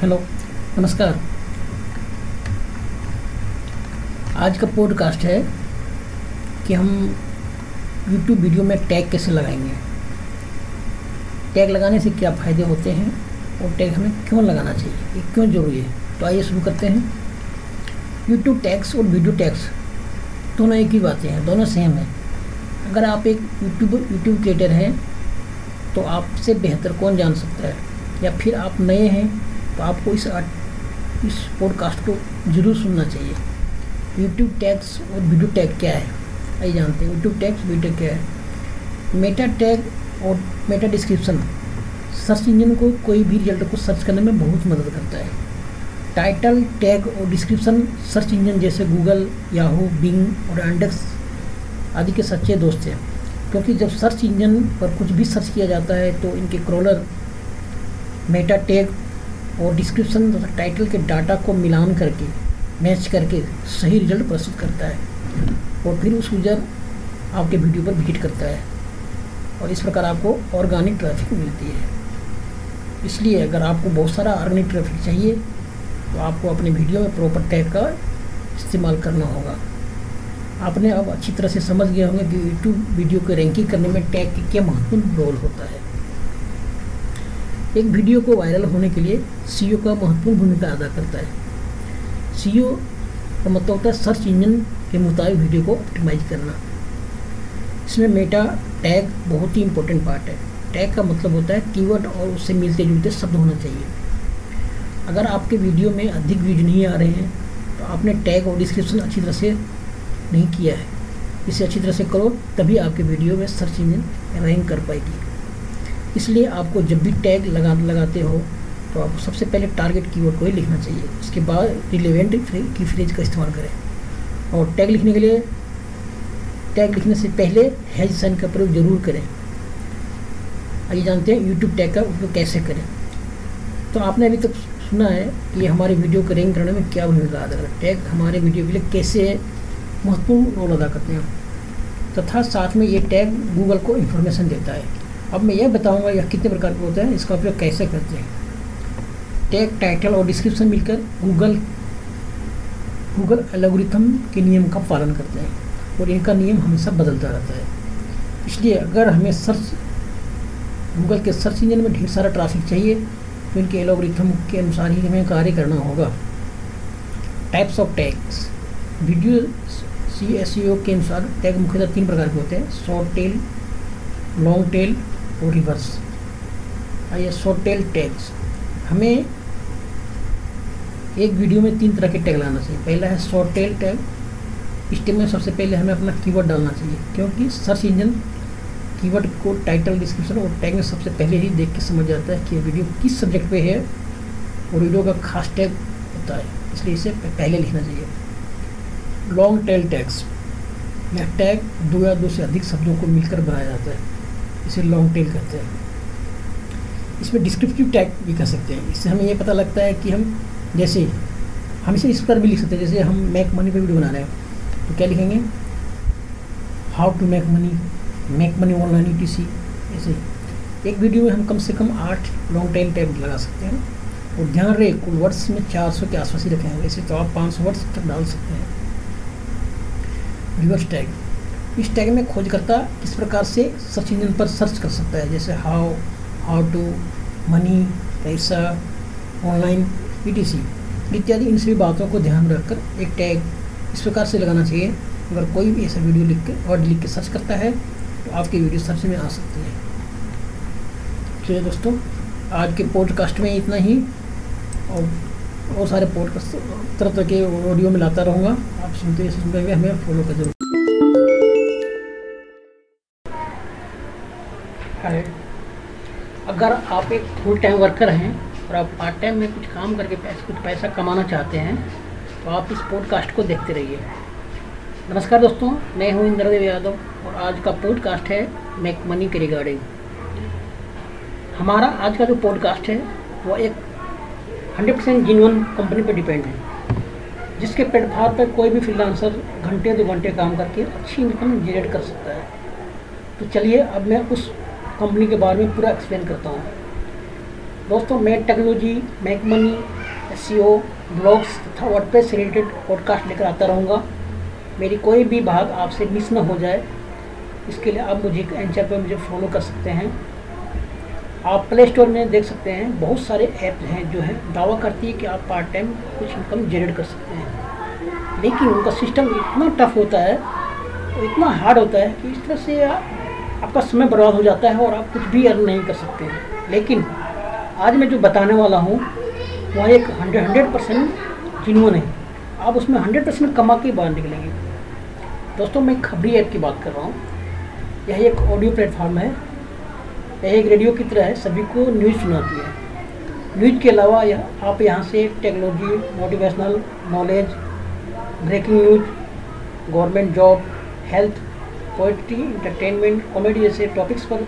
Hello, नमस्कार। आज का पॉडकास्ट है कि हम YouTube वीडियो में टैग कैसे लगाएँगे। टैग लगाने से क्या फ़ायदे होते हैं और टैग हमें क्यों लगाना चाहिए? ये क्यों ज़रूरी है? तो आइए शुरू करते हैं। YouTube टैग्स और वीडियो टैग्स दोनों एक ही बातें हैं, दोनों सेम हैं। अगर आप एक यूट्यूब यूट्यूब क्रिएटर हैं तो आपसे बेहतर कौन जान सकता है? या फिर आप नए हैं तो आपको इस इस पॉडकास्ट को ज़रूर सुनना चाहिए। यूट्यूब टैग्स और वीडियो टैग क्या है? आइए जानते हैं। यूट्यूब टैग्स वीडियो क्या है? मेटा टैग और मेटा डिस्क्रिप्शन सर्च इंजन को कोई भी रिज़ल्ट को सर्च करने में बहुत मदद करता है। टाइटल टैग और डिस्क्रिप्शन सर्च इंजन जैसे गूगल याहू बिंग और एंडेक्स आदि के सच्चे दोस्त हैं। क्योंकि जब सर्च इंजन पर कुछ भी सर्च किया जाता है तो इनके क्रॉलर मेटा टैग और डिस्क्रिप्शन तथा टाइटल के डाटा को मिलान करके मैच करके सही रिज़ल्ट प्रस्तुत करता है। और फिर उस यूज़र आपके वीडियो पर भीट करता है। और इस प्रकार आपको ऑर्गेनिक ट्रैफ़िक मिलती है। इसलिए अगर आपको बहुत सारा ऑर्गेनिक ट्रैफ़िक चाहिए तो आपको अपने वीडियो में प्रॉपर टैग का इस्तेमाल करना होगा। आपने अब अच्छी तरह से समझ गए होंगे कि यूट्यूब वीडियो को रैंकिंग करने में टैग की क्या महत्वपूर्ण रोल होता है। एक वीडियो को वायरल होने के लिए सी का महत्वपूर्ण भूमिका अदा करता है। सी का मतलब होता है सर्च इंजन के मुताबिक वीडियो को ऑप्टिमाइज करना। इसमें मेटा टैग बहुत ही इंपॉर्टेंट पार्ट है। टैग का मतलब होता है कीवर्ड और उससे मिलते जुलते शब्द होना चाहिए। अगर आपके वीडियो में अधिक व्यूज़ नहीं आ रहे हैं तो आपने टैग और डिस्क्रिप्शन अच्छी तरह से नहीं किया है। इसे अच्छी तरह से करो, तभी आपके वीडियो में सर्च इंजन रैंक कर पाएगी। इसलिए आपको जब भी टैग लगा, लगाते हो तो आपको सबसे पहले टारगेट कीवर्ड को ही लिखना चाहिए। उसके बाद रिलेवेंट की फ्रेज का इस्तेमाल करें। और टैग लिखने के लिए टैग लिखने से पहले हैज़ साइन का प्रयोग ज़रूर करें। आइए जानते हैं यूट्यूब टैग का उपयोग कैसे करें। तो आपने अभी तक सुना है कि हमारे वीडियो को रैंक करने में क्या भूमिका अदा करता है। टैग हमारे वीडियो के लिए कैसे महत्वपूर्ण रोल अदा करते हैं। तथा साथ में ये टैग गूगल को इन्फॉर्मेशन देता है। अब मैं यह बताऊँगा यह कितने प्रकार के होते हैं, इसका उपयोग कैसे करते हैं। टैग टाइटल और डिस्क्रिप्शन मिलकर गूगल गूगल एलोग्रिथम के नियम का पालन करते हैं और इनका नियम हमेशा बदलता रहता है। इसलिए अगर हमें सर्च गूगल के सर्च इंजन में ढेर सारा ट्रैफ़िक चाहिए तो इनके एलोग्रिथम के अनुसार ही हमें कार्य करना होगा। Types of tags video C S के अनुसार टैग मुख्यतः तीन प्रकार के होते हैं शॉर्ट टेल लॉन्ग टेल और रिवर्स आइए शॉर्ट टेल टैग्स हमें एक वीडियो में तीन तरह के टैग लाना चाहिए। पहला है शॉर्ट टेल टैग इस टैग में सबसे पहले हमें अपना कीवर्ड डालना चाहिए, क्योंकि सर्च इंजन कीवर्ड को टाइटल डिस्क्रिप्शन और टैग में सबसे पहले ही देख के समझ जाता है कि वीडियो किस सब्जेक्ट पे है और वीडियो का खास टैग होता है। इसलिए इसे पहले लिखना चाहिए। लॉन्ग टेल टैग्स यह टैग दो या दो से अधिक शब्दों को मिलकर बनाया जाता है। इसे लॉन्ग टेल कहते हैं। इसमें डिस्क्रिप्टिव टैग भी कर सकते हैं। इससे हमें ये पता लगता है कि हम जैसे, हम इसे इस पर भी लिख सकते हैं। जैसे हम मेक मनी पर वीडियो बना रहे हैं। तो क्या लिखेंगे? How to make money make money online सी ऐसे। एक वीडियो में हम कम से कम आठ लॉन्ग टेल टैग लगा सकते हैं। और ध्यान रहे, कुल वर्ड्स में चार सौ के आसपास ही रखेंगे वैसे तो आप पाँच सौ वर्ड्स तक डाल सकते हैं। रिवर्स टैग इस टैग में खोजकर्ता किस प्रकार से सर्च इंजन पर सर्च कर सकता है, जैसे हाउ हाउ टू मनी पैसा ऑनलाइन ई इत्यादि, इन सभी बातों को ध्यान में रखकर एक टैग इस प्रकार से लगाना चाहिए। अगर कोई भी ऐसा वीडियो लिख के वर्ड लिख के सर्च करता है तो आपकी वीडियो सर्च में आ सकती है। चलिए दोस्तों, आज के पॉडकास्ट में इतना ही। और बहुत सारे पॉडकास्ट तरह तरह के ऑडियो में लाता रहूँगा। आप सुनते सुनते हुए हमें फॉलो कर ज़रूर है। अगर आप एक फुल टाइम वर्कर हैं और आप पार्ट टाइम में कुछ काम करके पैसे, कुछ पैसा कमाना चाहते हैं तो आप इस पॉडकास्ट को देखते रहिए। नमस्कार दोस्तों, मैं हूँ इंद्रदेव यादव और आज का पॉडकास्ट है मेक मनी के रिगार्डिंग हमारा आज का जो पॉडकास्ट है, वो एक हंड्रेड परसेंट जिनवन कंपनी पर डिपेंड है, जिसके प्लेटफॉर्म पर कोई भी फ्रीलांसर घंटे दो घंटे काम करके अच्छी इनकम जनरेट कर सकता है। तो चलिए, अब मैं उस कंपनी के बारे में पूरा एक्सप्लेन करता हूँ। दोस्तों, मैं technology make money S blogs तथा वर्डप्रेस से रिलेटेड पॉडकास्ट लेकर आता रहूँगा। मेरी कोई भी भाग आपसे मिस ना हो जाए। इसके लिए आप मुझे एंचर पर मुझे फॉलो कर सकते हैं। आप प्ले स्टोर में देख सकते हैं, बहुत सारे ऐप हैं जो है। दावा करती है कि आप पार्ट टाइम कुछ इनकम जनरेट कर सकते हैं। लेकिन उनका सिस्टम इतना टफ होता है, इतना हार्ड होता है कि इस तरह से आपका समय बर्बाद हो जाता है और आप कुछ भी अर्न नहीं कर सकते। हैं लेकिन आज मैं जो बताने वाला हूँ, वह एक हंड्रेड हंड्रेड परसेंट जिनवन है। आप उसमें हंड्रेड परसेंट कमा के बाहर निकलेंगे। दोस्तों, मैं खबरी ऐप की बात कर रहा हूँ। यह एक ऑडियो प्लेटफॉर्म है। यह एक रेडियो की तरह है। सभी को न्यूज़ सुनाती है। न्यूज़ के अलावा यह, आप यहाँ से technology motivational knowledge breaking news government job health poetry entertainment comedy जैसे टॉपिक्स पर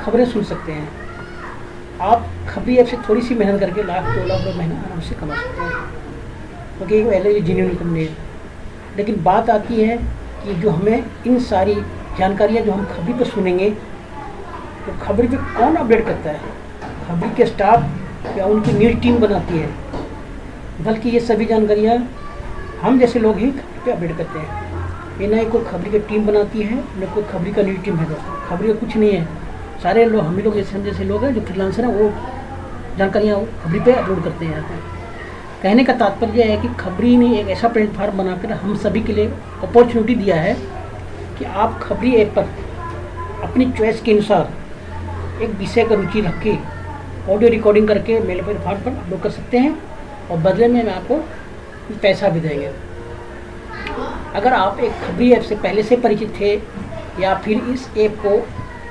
खबरें सुन सकते हैं। आप खबरी ऐप से थोड़ी सी मेहनत करके लाख, दो लाख रुपये महीना आराम से कमा सकते हैं। क्योंकि एक पहले जीन्यून कंपनी है। लेकिन बात आती है कि जो हमें इन सारी जानकारियाँ जो हम खबरी पर सुनेंगे तो खबरी पे कौन अपडेट करता है? खबरी के स्टाफ या उनकी न्यूज़ टीम बनाती है। बल्कि ये सभी जानकारियाँ हम जैसे लोग ही पे अपडेट करते हैं। ये ना ही कोई खबरी की टीम बनाती है, न कोई खबरी का न्यूज़ टीम है। दोस्तों खबरी का कुछ नहीं है। सारे लोग, हम लोग हम जैसे लोग हैं जो फ्रीलांसर हैं, वो जानकारियाँ खबरी पे अपलोड करते हैं। यहाँ कहने का तात्पर्य है कि खबरी ने एक ऐसा प्लेटफार्म बनाकर हम सभी के लिए अपॉर्चुनिटी दिया है कि आप खबरी ऐप पर अपनी चॉइस के अनुसार एक विषय का रुचि रख के ऑडियो रिकॉर्डिंग करके मेरे प्लेटफार्म पर अपलोड कर सकते हैं और बदले में मैं आपको पैसा भी देंगे। अगर आप एक खबरी ऐप से पहले से परिचित थे, या फिर इस ऐप को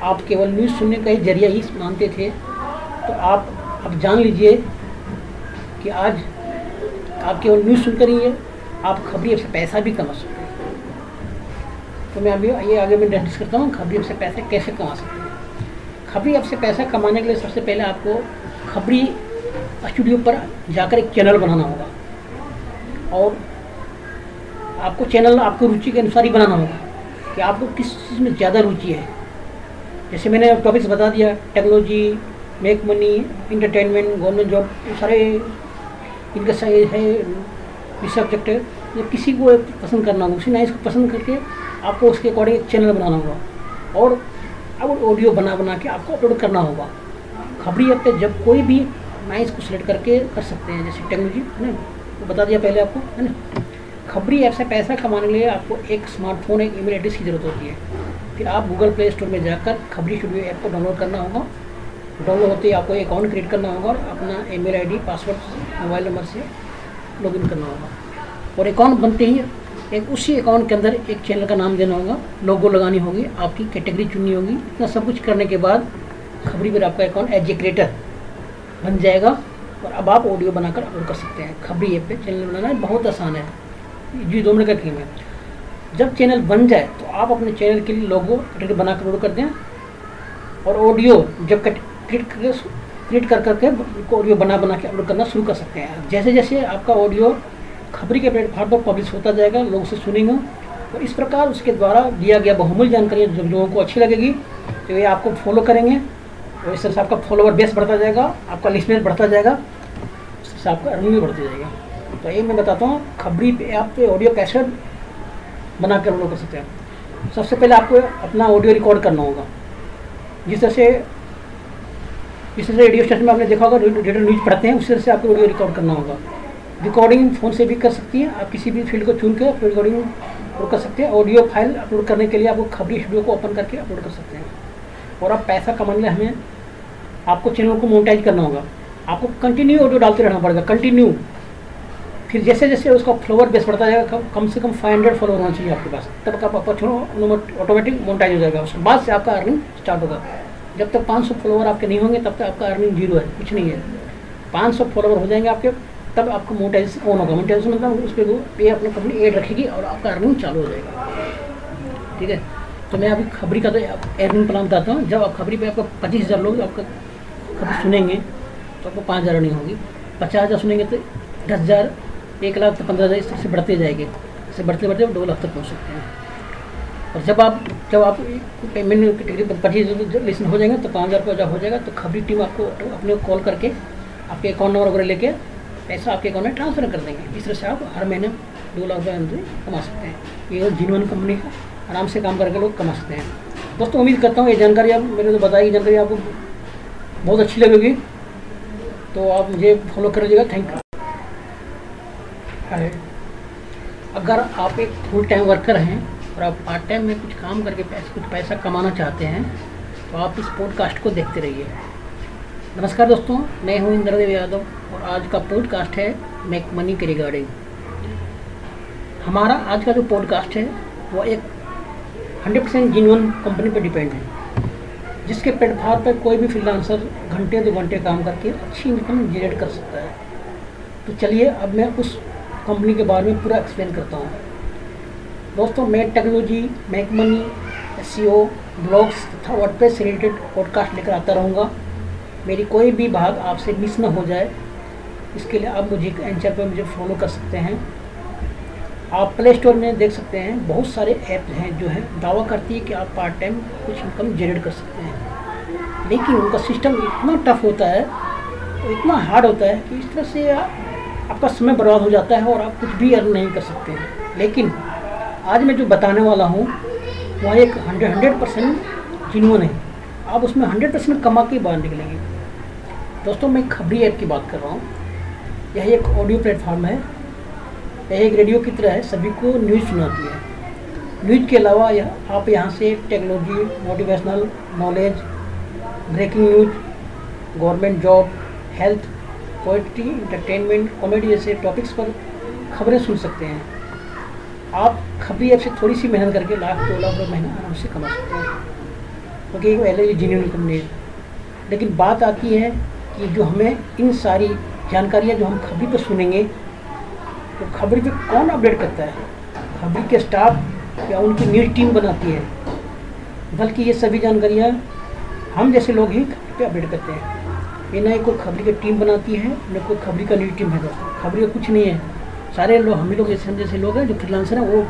आप केवल न्यूज़ सुनने का ही ज़रिया ही मानते थे तो आप अब जान लीजिए कि आज आप केवल न्यूज़ सुनकर ही आप खबरी ऐप से पैसा भी कमा सकते हैं। तो मैं अभी ये आगे मैं डिस्कस करता हूँ खबरी ऐप से पैसे कैसे कमा सकते हैं। खबरी ऐप से पैसा कमाने के लिए सबसे पहले आपको खबरी स्टूडियो पर जाकर एक चैनल बनाना होगा। और आपको चैनल आपको रुचि के अनुसार ही बनाना होगा कि आपको किस चीज़ में ज़्यादा रुचि है। जैसे मैंने टॉपिक्स बता दिया technology make money entertainment government job सारे इनका सही है इस सब्जेक्ट है। ये किसी को पसंद करना होगा उसी ना इसको पसंद करके आपको उसके अकॉर्डिंग एक चैनल बनाना होगा। और अब ऑडियो बना बना के आपको अपलोड करना होगा। खबरी पे जब कोई भी नाइस को सिलेक्ट करके कर सकते हैं, जैसे टेक्नोलॉजी है ना? तो बता दिया पहले आपको, है ना? खबरी ऐप से पैसा कमाने के लिए आपको एक स्मार्टफ़ोन एक ईमेल एड्रेस की ज़रूरत होती है। फिर आप गूगल प्ले स्टोर में जाकर खबरी स्टूडियो ऐप को डाउनलोड करना होगा। डाउनलोड होते ही आपको एक अकाउंट क्रिएट करना होगा और अपना email ID password mobile number से लॉगिन करना होगा। और अकाउंट बनते ही एक उसी अकाउंट के अंदर एक चैनल का नाम देना होगा। लोगो लगानी होगी, आपकी कैटेगरी चुननी होगी। इतना सब कुछ करने के बाद खबरी पर आपका अकाउंट एज ए क्रिएटर बन जाएगा और अब आप ऑडियो बनाकर अपलोड कर सकते हैं। खबरी ऐप पे चैनल बनाना बहुत आसान है। जी, दो मिनट का क्रीम है। जब चैनल बन जाए तो आप अपने चैनल के लिए लोगो बना कर अपलोड कर दें और ऑडियो जब क्रिएट करके क्रिएट कर, करके ऑडियो बना बना के अपलोड करना शुरू कर सकते हैं। जैसे जैसे आपका ऑडियो खबरी के प्लेटफॉर्म पर पब्लिश होता जाएगा, लोग उसे सुनेंगे और इस प्रकार उसके द्वारा दिया गया बहुमूल्य जानकारी जब लोगों को अच्छी लगेगी तो ये आपको फॉलो करेंगे और इस तरह से आपका फॉलोवर बेस बढ़ता जाएगा, आपका लिस्टनेस बढ़ता जाएगा उससे आपका अर्निंग भी बढ़ती जाएगा। तो ये मैं बताता हूँ, खबरी पे आप ऑडियो कैसेट बना कर लोग कर सकते हैं। सबसे पहले आपको अपना ऑडियो रिकॉर्ड करना होगा। जिस तरह से जिस तरह से रेडियो स्टेशन में आपने देखा होगा रेडियो न्यूज़ पढ़ते हैं, उस तरह से आपको ऑडियो रिकॉर्ड करना होगा। रिकॉर्डिंग फ़ोन से भी कर सकती हैं। आप किसी भी फ़ील्ड को चुन के रिकॉर्डिंग अपलोड कर सकते हैं। ऑडियो फ़ाइल अपलोड करने के लिए आपको खबरी स्टूडियो को ओपन करके अपलोड कर सकते हैं। और आप पैसा कमाने लिए हमें आपको चैनल को मोनिटाइज करना होगा। आपको कंटिन्यू ऑडियो डालते रहना पड़ेगा। कंटिन्यू फिर जैसे जैसे उसका फ्लोवर बेस बढ़ता जाएगा, कम कम से कम फाइव हंड्रेड फ्लोवर होना चाहिए आपके पास। तब का आपका ऑटोमेटिक मोनिटाइज हो जाएगा। उसके बाद से आपका अर्निंग स्टार्ट होगा। जब तक 500 फ्लोवर आपके नहीं होंगे, तब तक आपका अर्निंग ज़ीरो है, कुछ नहीं है। 500 फॉलोवर हो जाएँगे आपके, तब आपको मोनेटाइजेशन ऑन होगा। मोनेटाइजेशन मतलब उस पर पे अपनी कंपनी एड रखेगी और आपका अर्निंग चालू हो जाएगा। ठीक है? तो मैं अभी खबरी का तो अर्निंग प्लान बताता हूँ। जब आप खबरी पे आपको पच्चीस हज़ार लोग आपका खबर सुनेंगे तो आपको पाँच हज़ार अर्निंग होगी। पचास हज़ार सुनेंगे तो दस हज़ार एक लाख तो पंद्रह हज़ार इस तरह से बढ़ते जाएँगे। इससे बढ़ते बढ़ते दो लाख तक पहुँच सकते हैं। और जब आप जब आप पेमेंट कैटेगरी पच्चीस लिस्ट हो जाएँगे तो पाँच हज़ार रुपये जब हो जाएगा तो खबरी टीम आपको तो अपने कॉल करके आपके अकाउंट नंबर वगैरह लेके पैसा आपके अकाउंट में ट्रांसफ़र कर देंगे। इस तरह से आप हर महीने दो लाख रुपये कमा सकते हैं। ये जिनवन कंपनी का आराम से काम करके लोग कमा सकते हैं। दोस्तों, उम्मीद करता हूँ ये जानकारी आप मेरे तो बताई जानकारी आपको बहुत अच्छी लगेगी। तो आप मुझे फॉलो कर लीजिएगा थैंक यू अगर आप एक फुल टाइम वर्कर हैं और आप पार्ट टाइम में कुछ काम करके पैसे, कुछ पैसा कमाना चाहते हैं तो आप इस पॉडकास्ट को देखते रहिए। नमस्कार दोस्तों, मैं हूँ इंद्रदेव यादव और आज का पॉडकास्ट है मेक मनी के रिगार्डिंग हमारा आज का जो पॉडकास्ट है, वो एक 100 परसेंट जिनवन कंपनी पर डिपेंड है, जिसके प्लेटफॉर्म पर कोई भी फ्रीलांसर घंटे दो घंटे काम करके अच्छी इनकम जनरेट कर सकता है। तो चलिए, अब मैं उस कंपनी के बारे में पूरा एक्सप्लेन करता हूँ। दोस्तों, मैं technology make money S blogs तथा वर्डप्रेस से रिलेटेड पॉडकास्ट लेकर आता रहूँगा। मेरी कोई भी भाग आपसे मिस ना हो जाए। इसके लिए आप मुझे एंचर पर मुझे फॉलो कर सकते हैं। आप प्ले स्टोर में देख सकते हैं, बहुत सारे ऐप हैं जो है। दावा करती है कि आप पार्ट टाइम कुछ इनकम जनरेट कर सकते हैं। लेकिन उनका सिस्टम इतना टफ होता है तो इतना हार्ड होता है कि इस तरह से आपका समय बर्बाद हो जाता है और आप कुछ भी अर्न नहीं कर सकते। लेकिन आज मैं जो बताने वाला हूँ, वह एक हंड्रेड हंड्रेड परसेंट जिनवन है। आप उसमें हंड्रेड परसेंट कमा के बाहर निकलेंगे। दोस्तों, मैं खबरी ऐप की बात कर रहा हूँ। यह एक ऑडियो प्लेटफॉर्म है। यह एक रेडियो की तरह है। सभी को न्यूज़ सुनाती है। न्यूज़ के अलावा यह, आप यहाँ से technology motivational knowledge breaking news government job health poetry entertainment comedy जैसे टॉपिक्स पर खबरें सुन सकते हैं। आप खबरी ऐप से थोड़ी सी मेहनत करके लाख दो लाख रुपये महीना आराम से कमा सकते हैं। क्योंकि एक पहले जीनियन कंपनी है। लेकिन बात आती है कि जो हमें इन सारी जानकारियाँ जो हम खबरी पर सुनेंगे तो खबरी पे कौन अपडेट करता है? खबरी के स्टाफ या उनकी न्यूज़ टीम बनाती है। बल्कि ये सभी जानकारियाँ हम जैसे लोग ही खबरी पे अपडेट करते हैं। ये ना कोई खबरी की टीम बनाती है, न कोई खबरी का न्यूज़ टीम है दोस्तों। खबरी का कुछ नहीं है। सारे लोग, हम लोग जैसे जैसे लोग हैं, जो फ्रीलांसर हैं, वो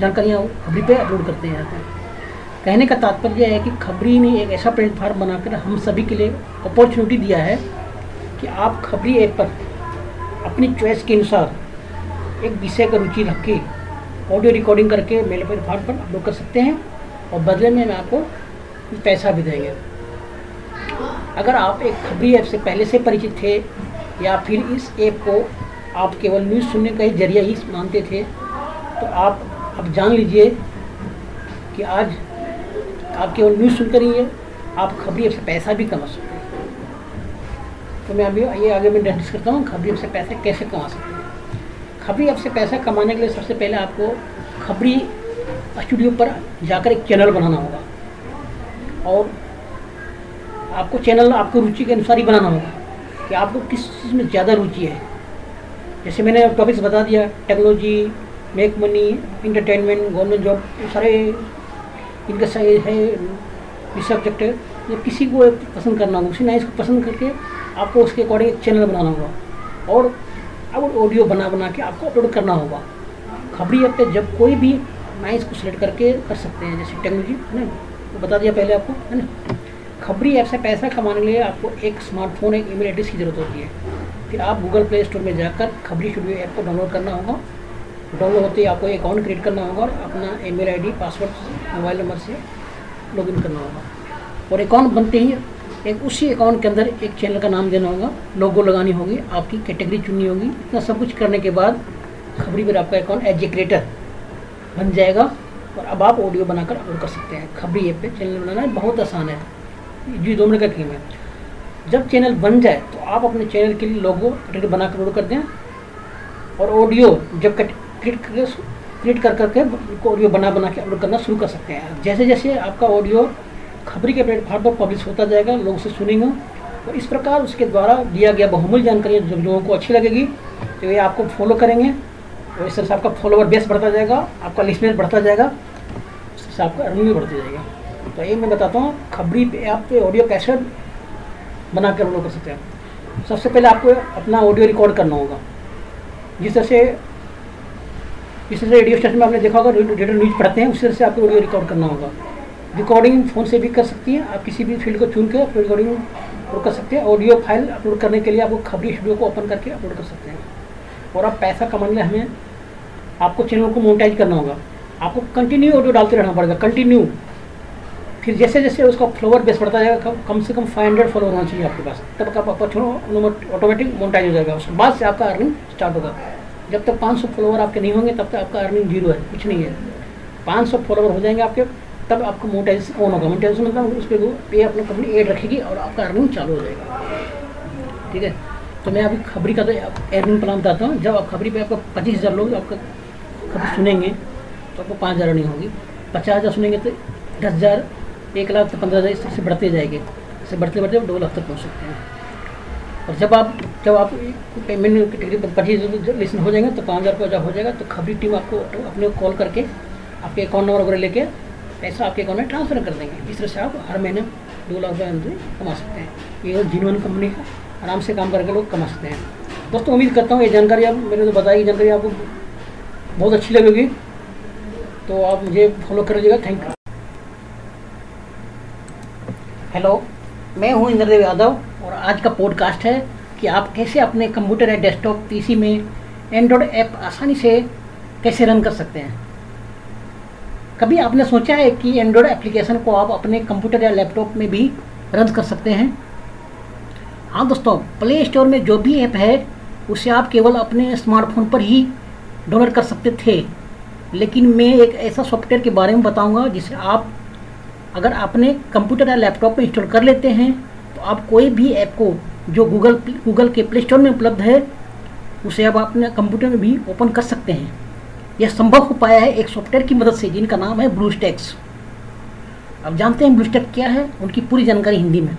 जानकारियाँ खबरी पे अपलोड करते हैं। पर कहने का तात्पर्य है कि खबरी ने एक ऐसा प्लेटफार्म बनाकर हम सभी के लिए अपॉर्चुनिटी दिया है कि आप खबरी ऐप पर अपनी चॉइस के अनुसार एक विषय का रुचि रख के ऑडियो रिकॉर्डिंग करके मेरे प्लेटफार्म पर अपलोड कर सकते हैं और बदले में मैं आपको पैसा भी देंगे। अगर आप एक खबरी ऐप से पहले से परिचित थे, या फिर इस ऐप को आप केवल न्यूज़ सुनने का ही ज़रिया ही मानते थे तो आप अब जान लीजिए कि आज आप केवल न्यूज़ सुनकर ही, आप खबरी ऐप से पैसा भी कमा सकते हैं। तो मैं अभी ये आगे मैं डिस्कस करता हूँ, खबरी ऐप से पैसे कैसे कमा सकते हैं। खबरी ऐप से पैसा कमाने के लिए सबसे पहले आपको खबरी स्टूडियो पर जाकर एक चैनल बनाना होगा। और आपको चैनल आपको रुचि के अनुसार ही बनाना होगा कि आपको किस चीज़ में ज़्यादा रुचि है। जैसे मैंने टॉपिक्स बता दिया technology make money entertainment government job सारे इनका सही है इस सब्जेक्ट है। ये किसी को पसंद करना होगा उसी ना इसको पसंद करके आपको उसके अकॉर्डिंग एक चैनल बनाना होगा। और अब ऑडियो बना बना के आपको अपलोड करना होगा। खबरी पे जब कोई भी नाइस को सिलेक्ट करके कर सकते हैं, जैसे टेक्नोलॉजी है ना? बता दिया पहले आपको, है ना? खबरी ऐप से पैसा कमाने के लिए आपको एक स्मार्टफ़ोन एक ईमेल एड्रेस की ज़रूरत होती है। फिर आप गूगल प्ले स्टोर में जाकर खबरी स्टूडियो ऐप को डाउनलोड करना होगा। डाउनलोड होते ही आपको अकाउंट क्रिएट करना होगा और अपना email ID password mobile number से लॉगिन करना होगा। और अकाउंट बनते ही एक उसी अकाउंट के अंदर एक चैनल का नाम देना होगा। लोगो लगानी होगी, आपकी कैटेगरी चुननी होगी। इतना सब कुछ करने के बाद खबरी पर आपका अकाउंट एज ए क्रिएटर बन जाएगा और अब आप ऑडियो बनाकर अपलोड कर सकते हैं। खबरी ऐप पे चैनल बनाना बहुत आसान है। जी, दो मिनट का गेम है। जब चैनल बन जाए तो आप अपने चैनल के लिए लोगो बना कर कर दें और ऑडियो जब कट क्रिएट करके क्रिएट कर करके ऑडियो बना बना के अपलोड करना शुरू कर सकते हैं। जैसे जैसे आपका ऑडियो खबरी के प्लेटफॉर्म पर पब्लिश होता जाएगा, लोग उसे सुनेंगे और इस प्रकार उसके द्वारा दिया गया बहुमूल्य जानकारी जब लोगों को अच्छी लगेगी तो ये आपको फॉलो करेंगे और इस तरह से आपका फॉलोवर बेस बढ़ता जाएगा, आपका लिस्टनेस बढ़ता जाएगा, इस तरह से आपका अर्निंग भी बढ़ती जाएगा। तो ये मैं बताता हूँ, खबरी पे आप ऑडियो कैसेट बना कर कर सकते हैं। सबसे पहले आपको अपना ऑडियो रिकॉर्ड करना होगा। जिस तरह से, जिस तरह से रेडियो स्टेशन में आपने देखा होगा रेडियो न्यूज़ पढ़ते हैं, उसी तरह से आपको ऑडियो रिकॉर्ड करना होगा। रिकॉर्डिंग फ़ोन से भी कर सकती है, आप किसी भी फ़ील्ड को चुन के रिकॉर्डिंग अपलोड कर सकते हैं। ऑडियो फ़ाइल अपलोड करने के लिए आपको खबरी स्टूडियो को ओपन करके अपलोड कर सकते हैं। और आप पैसा कमाने में हमें आपको चैनल को मोनिटाइज करना होगा। आपको कंटिन्यू ऑडियो डालते रहना पड़ेगा कंटिन्यू फिर जैसे जैसे उसका फ्लोवर बेस बढ़ता जाएगा, कम से कम फाइव हंड्रेड फॉलोअर होना चाहिए आपके पास। तब आपका चैनल ऑटोमेटिक मोनिटाइज हो जाएगा। उसके बाद से आपका अर्निंग स्टार्ट होगा। जब तक 500 फॉलोवर आपके नहीं होंगे, तब तक आपका अर्निंग ज़ीरो है, कुछ नहीं है। 500 फॉलोवर हो जाएँगे आपके, तब आपको मोनेटाइजेशन ऑन होगा। मोनेटाइजेशन मतलब उस पर पे अपनी कंपनी एड रखेगी और आपका अर्निंग चालू हो जाएगा। ठीक है? तो मैं अभी खबरी का तो अर्निंग प्लान बताता हूँ। जब आप खबरी पे आपका पच्चीस लोग, आपका खबर सुनेंगे तो आपको पाँच हज़ार अर्निंग होगी। पचास हज़ार सुनेंगे तो दस हज़ार एक लाख तो पंद्रह हज़ार इस तरह से बढ़ते जाएँगे। इससे बढ़ते बढ़ते दो लाख तक पहुँच सकते हैं। और जब आप जब आप पेमेंट पच्चीस लिसन हो जाएँगे तो पाँच हज़ार रुपये हो जाएगा तो खबरी टीम आपको अपने कॉल करके, आपके अकाउंट नंबर वगैरह लेके पैसा आपके अकाउंट में ट्रांसफ़र कर देंगे। इस तरह से आप हर महीने दो लाख रुपये कमा सकते हैं। ये जिनवन कंपनी का आराम से काम करके लोग कमा सकते हैं। दोस्तों, उम्मीद करता हूँ ये जानकारी आप मेरे तो बताई जानकारी आपको बहुत अच्छी लगेगी। तो आप मुझे फॉलो कर लीजिएगा। थैंक यू हेलो मैं हूँ इंद्रदेव यादव और आज का पॉडकास्ट है कि आप कैसे अपने कंप्यूटर या डेस्कटॉप पीसी में एंड्रॉयड ऐप आसानी से कैसे रन कर सकते हैं? कभी आपने सोचा है कि एंड्रॉयड एप्लीकेशन को आप अपने कंप्यूटर या लैपटॉप में भी रन कर सकते हैं? हाँ दोस्तों प्ले स्टोर में जो भी ऐप है, उसे आप केवल अपने स्मार्टफ़ोन पर ही डाउनलोड कर सकते थे। लेकिन मैं एक ऐसा सॉफ्टवेयर के बारे में बताऊँगा जिसे आप अगर आपने कंप्यूटर या लैपटॉप में इंस्टॉल कर लेते हैं तो आप कोई भी ऐप को जो गूगल गूगल के प्ले स्टोर में उपलब्ध है, उसे आप अपने कंप्यूटर में भी ओपन कर सकते हैं। यह संभव हो पाया है एक सॉफ्टवेयर की मदद से, जिनका नाम है ब्लू स्टैक्स अब जानते हैं ब्लू स्टैक क्या है? उनकी पूरी जानकारी हिंदी में।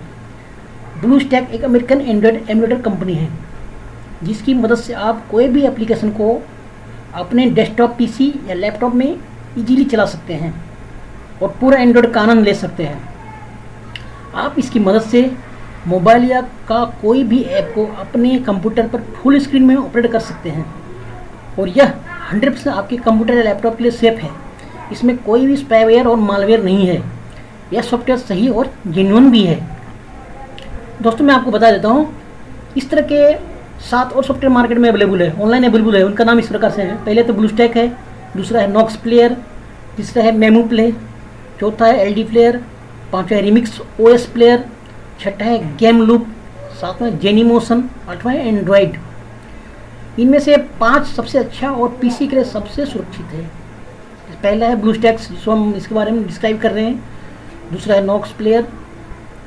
ब्लू स्टैक एक अमेरिकन एंड्रॉयड एमुलेटर कंपनी है, जिसकी मदद से आप कोई भी एप्लीकेशन को अपने डेस्कटॉप पीसी या लैपटॉप में इजीली चला सकते हैं। और पूरा एंड्रॉयड का आनंद ले सकते हैं। आप इसकी मदद से मोबाइल या का कोई भी ऐप को अपने कंप्यूटर पर फुल स्क्रीन में ऑपरेट कर सकते हैं। और यह 100% आपके कंप्यूटर या लैपटॉप के लिए सेफ़ है। इसमें कोई भी स्पाईवेयर और मालवेयर नहीं है। यह सॉफ्टवेयर सही और जेन्युन भी है। दोस्तों, मैं आपको बता देता हूँ, इस तरह के सात और सॉफ्टवेयर मार्केट में अवेलेबल है। ऑनलाइन अवेलेबल है। उनका नाम इस प्रकार से है। पहले तो ब्लू स्टैक है, दूसरा है नॉक्स प्लेयर तीसरा है मेमू प्ले चौथा है एल डी प्लेयर पाँचवा है रिमिक्स ओ एस प्लेयर छठा है गेम लूप सातवां जेनी मोशन आठवां है एंड्रॉयड इनमें से पाँच सबसे अच्छा और पीसी के लिए सबसे सुरक्षित है। पहला है ब्लू स्टैक्स जिसको हम इसके बारे में डिस्क्राइब कर रहे हैं। दूसरा है नॉक्स प्लेयर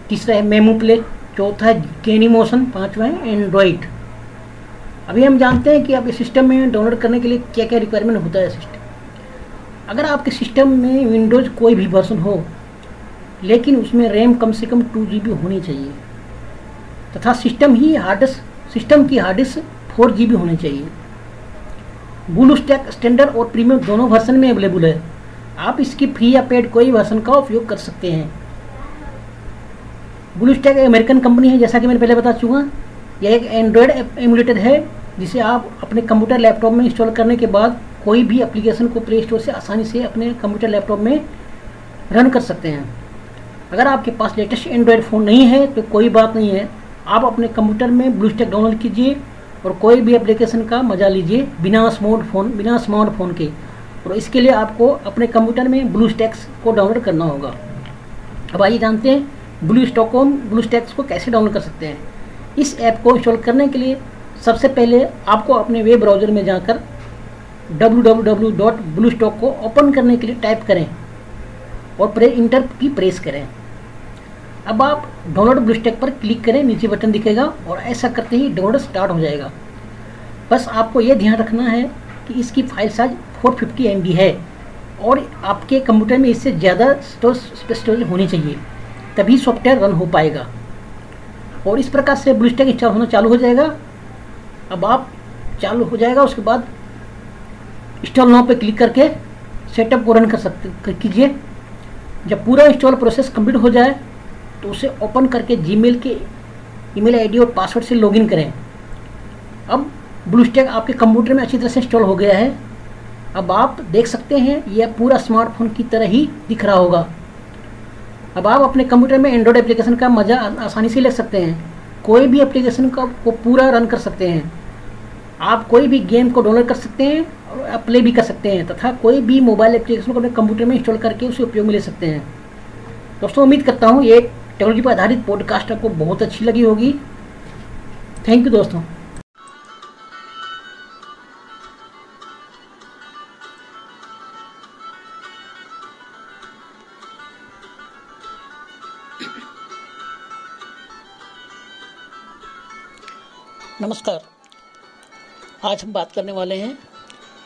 तीसरा है मेमू प्ले चौथा है गेनी मोशन पाँचवा है एंड्रॉयड अभी हम जानते हैं कि आप इस सिस्टम में डाउनलोड करने के लिए क्या क्या रिक्वायरमेंट होता है सिस्टम अगर आपके सिस्टम में विंडोज़ कोई भी वर्सन हो, लेकिन उसमें रैम कम से कम टू जी होनी चाहिए, तथा सिस्टम ही हार्डिस्क सिस्टम की हार्डिस्क फोर जी होनी चाहिए। ब्लू स्टैक, स्टैंडर्ड और प्रीमियम दोनों वर्सन में अवेलेबल है। आप इसकी फ्री या पेड कोई वर्सन का उपयोग कर सकते हैं। ब्लू स्टैक अमेरिकन कंपनी है, जैसा कि मैंने पहले बता चुका यह एक एंड्रॉयड एमुलेटर है, जिसे आप अपने कंप्यूटर, लैपटॉप में इंस्टॉल करने के बाद कोई भी एप्लीकेशन को प्ले स्टोर से आसानी से अपने कंप्यूटर लैपटॉप में रन कर सकते हैं। अगर आपके पास लेटेस्ट एंड्रॉयड फ़ोन नहीं है तो कोई बात नहीं है। आप अपने कंप्यूटर में ब्लू स्टैक डाउनलोड कीजिए और कोई भी एप्लीकेशन का मज़ा लीजिए बिना स्मार्टफ़ोन बिना स्मार्टफ़ोन के। और इसके लिए आपको अपने कंप्यूटर में ब्लू स्टैक्स को डाउनलोड करना होगा। अब आइए जानते हैं ब्लू स्टॉकॉम ब्लू स्टैक्स को कैसे डाउनलोड कर सकते हैं। इस ऐप को इंस्टॉल करने के लिए सबसे पहले आपको अपने वेब ब्राउज़र में जाकर www.bluestock को ओपन करने के लिए टाइप करें और प्रे इंटर की प्रेस करें। अब आप डाउनलोड ब्लूस्टेक पर क्लिक करें, नीचे बटन दिखेगा और ऐसा करते ही डाउनलोड स्टार्ट हो जाएगा। बस आपको यह ध्यान रखना है कि इसकी फ़ाइल साइज़ 450 फिफ्टी है और आपके कंप्यूटर में इससे ज़्यादा स्टोरेज होनी चाहिए, तभी सॉफ्टवेयर रन हो पाएगा। और इस प्रकार से ब्लूस्टेक इंस्टॉल होना चालू हो जाएगा। अब आप चालू हो जाएगा, उसके बाद इंस्टॉल नाउ पे क्लिक करके सेटअप को रन कर सकते कीजिए। जब पूरा इंस्टॉल प्रोसेस कंप्लीट हो जाए तो उसे ओपन करके जीमेल के ईमेल आईडी और पासवर्ड से लॉगिन करें। अब ब्लूस्टैक आपके कंप्यूटर में अच्छी तरह से इंस्टॉल हो गया है। अब आप देख सकते हैं, यह पूरा स्मार्टफ़ोन की तरह ही दिख रहा होगा। अब आप अपने कंप्यूटर में एंड्रॉयड एप्लीकेशन का मज़ा आसानी से ले सकते हैं। कोई भी एप्लीकेशन का वो पूरा रन कर सकते हैं। आप कोई भी गेम को डाउनलोड कर सकते हैं। प्ले भी कर सकते हैं, तथा कोई भी मोबाइल एप्लीकेशन को अपने कंप्यूटर में इंस्टॉल करके उसे उपयोग में ले सकते हैं। दोस्तों, उम्मीद करता हूँ ये टेक्नोलॉजी पर आधारित पॉडकास्ट आपको बहुत अच्छी लगी होगी। थैंक यू दोस्तों। नमस्कार। आज हम बात करने वाले हैं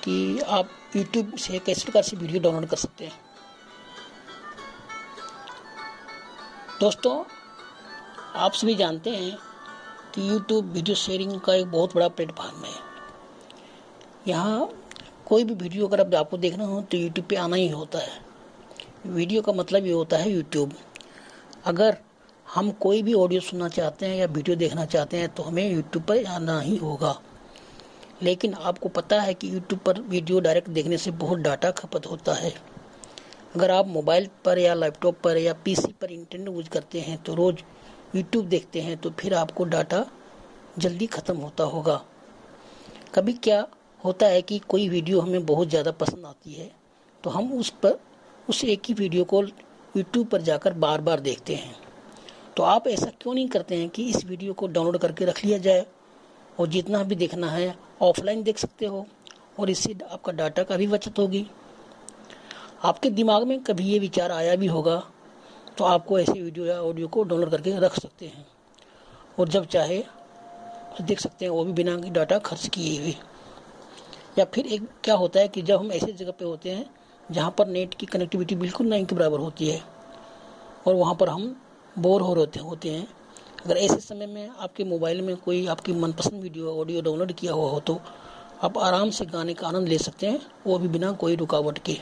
कि आप YouTube से किस प्रकार से वीडियो डाउनलोड कर सकते हैं। दोस्तों, आप सभी जानते हैं कि YouTube वीडियो शेयरिंग का एक बहुत बड़ा प्लेटफॉर्म है। यहाँ कोई भी वीडियो अगर आप आपको देखना हो तो YouTube पे आना ही होता है। वीडियो का मतलब ये होता है YouTube अगर हम कोई भी ऑडियो सुनना चाहते हैं या वीडियो देखना चाहते हैं तो हमें यूट्यूब पर आना ही होगा। लेकिन आपको पता है कि यूट्यूब पर वीडियो डायरेक्ट देखने से बहुत डाटा खपत होता है। अगर आप मोबाइल पर या लैपटॉप पर या पीसी पर इंटरनेट यूज़ करते हैं तो रोज़ यूट्यूब देखते हैं तो फिर आपको डाटा जल्दी ख़त्म होता होगा। कभी क्या होता है कि कोई वीडियो हमें बहुत ज़्यादा पसंद आती है तो हम उस पर, उस एक ही वीडियो को यूट्यूब पर जाकर बार बार देखते हैं। तो आप ऐसा क्यों नहीं करते हैं कि इस वीडियो को डाउनलोड करके रख लिया जाए? और जितना भी देखना है ऑफलाइन देख सकते हो और इससे आपका डाटा का भी बचत होगी। आपके दिमाग में कभी ये विचार आया भी होगा तो आपको ऐसे वीडियो या ऑडियो को डाउनलोड करके रख सकते हैं। और जब चाहे तो देख सकते हैं, वो भी बिना डाटा खर्च किए हुए। या फिर एक क्या होता है कि जब हम ऐसे जगह पे होते हैं, जहाँ पर नेट की कनेक्टिविटी बिल्कुल नहीं के बराबर होती है, और वहाँ पर हम बोर हो रहे होते हैं अगर ऐसे समय में आपके मोबाइल में कोई आपकी मनपसंद वीडियो ऑडियो डाउनलोड किया हुआ हो तो आप आराम से गाने का आनंद ले सकते हैं, वो भी बिना कोई रुकावट के।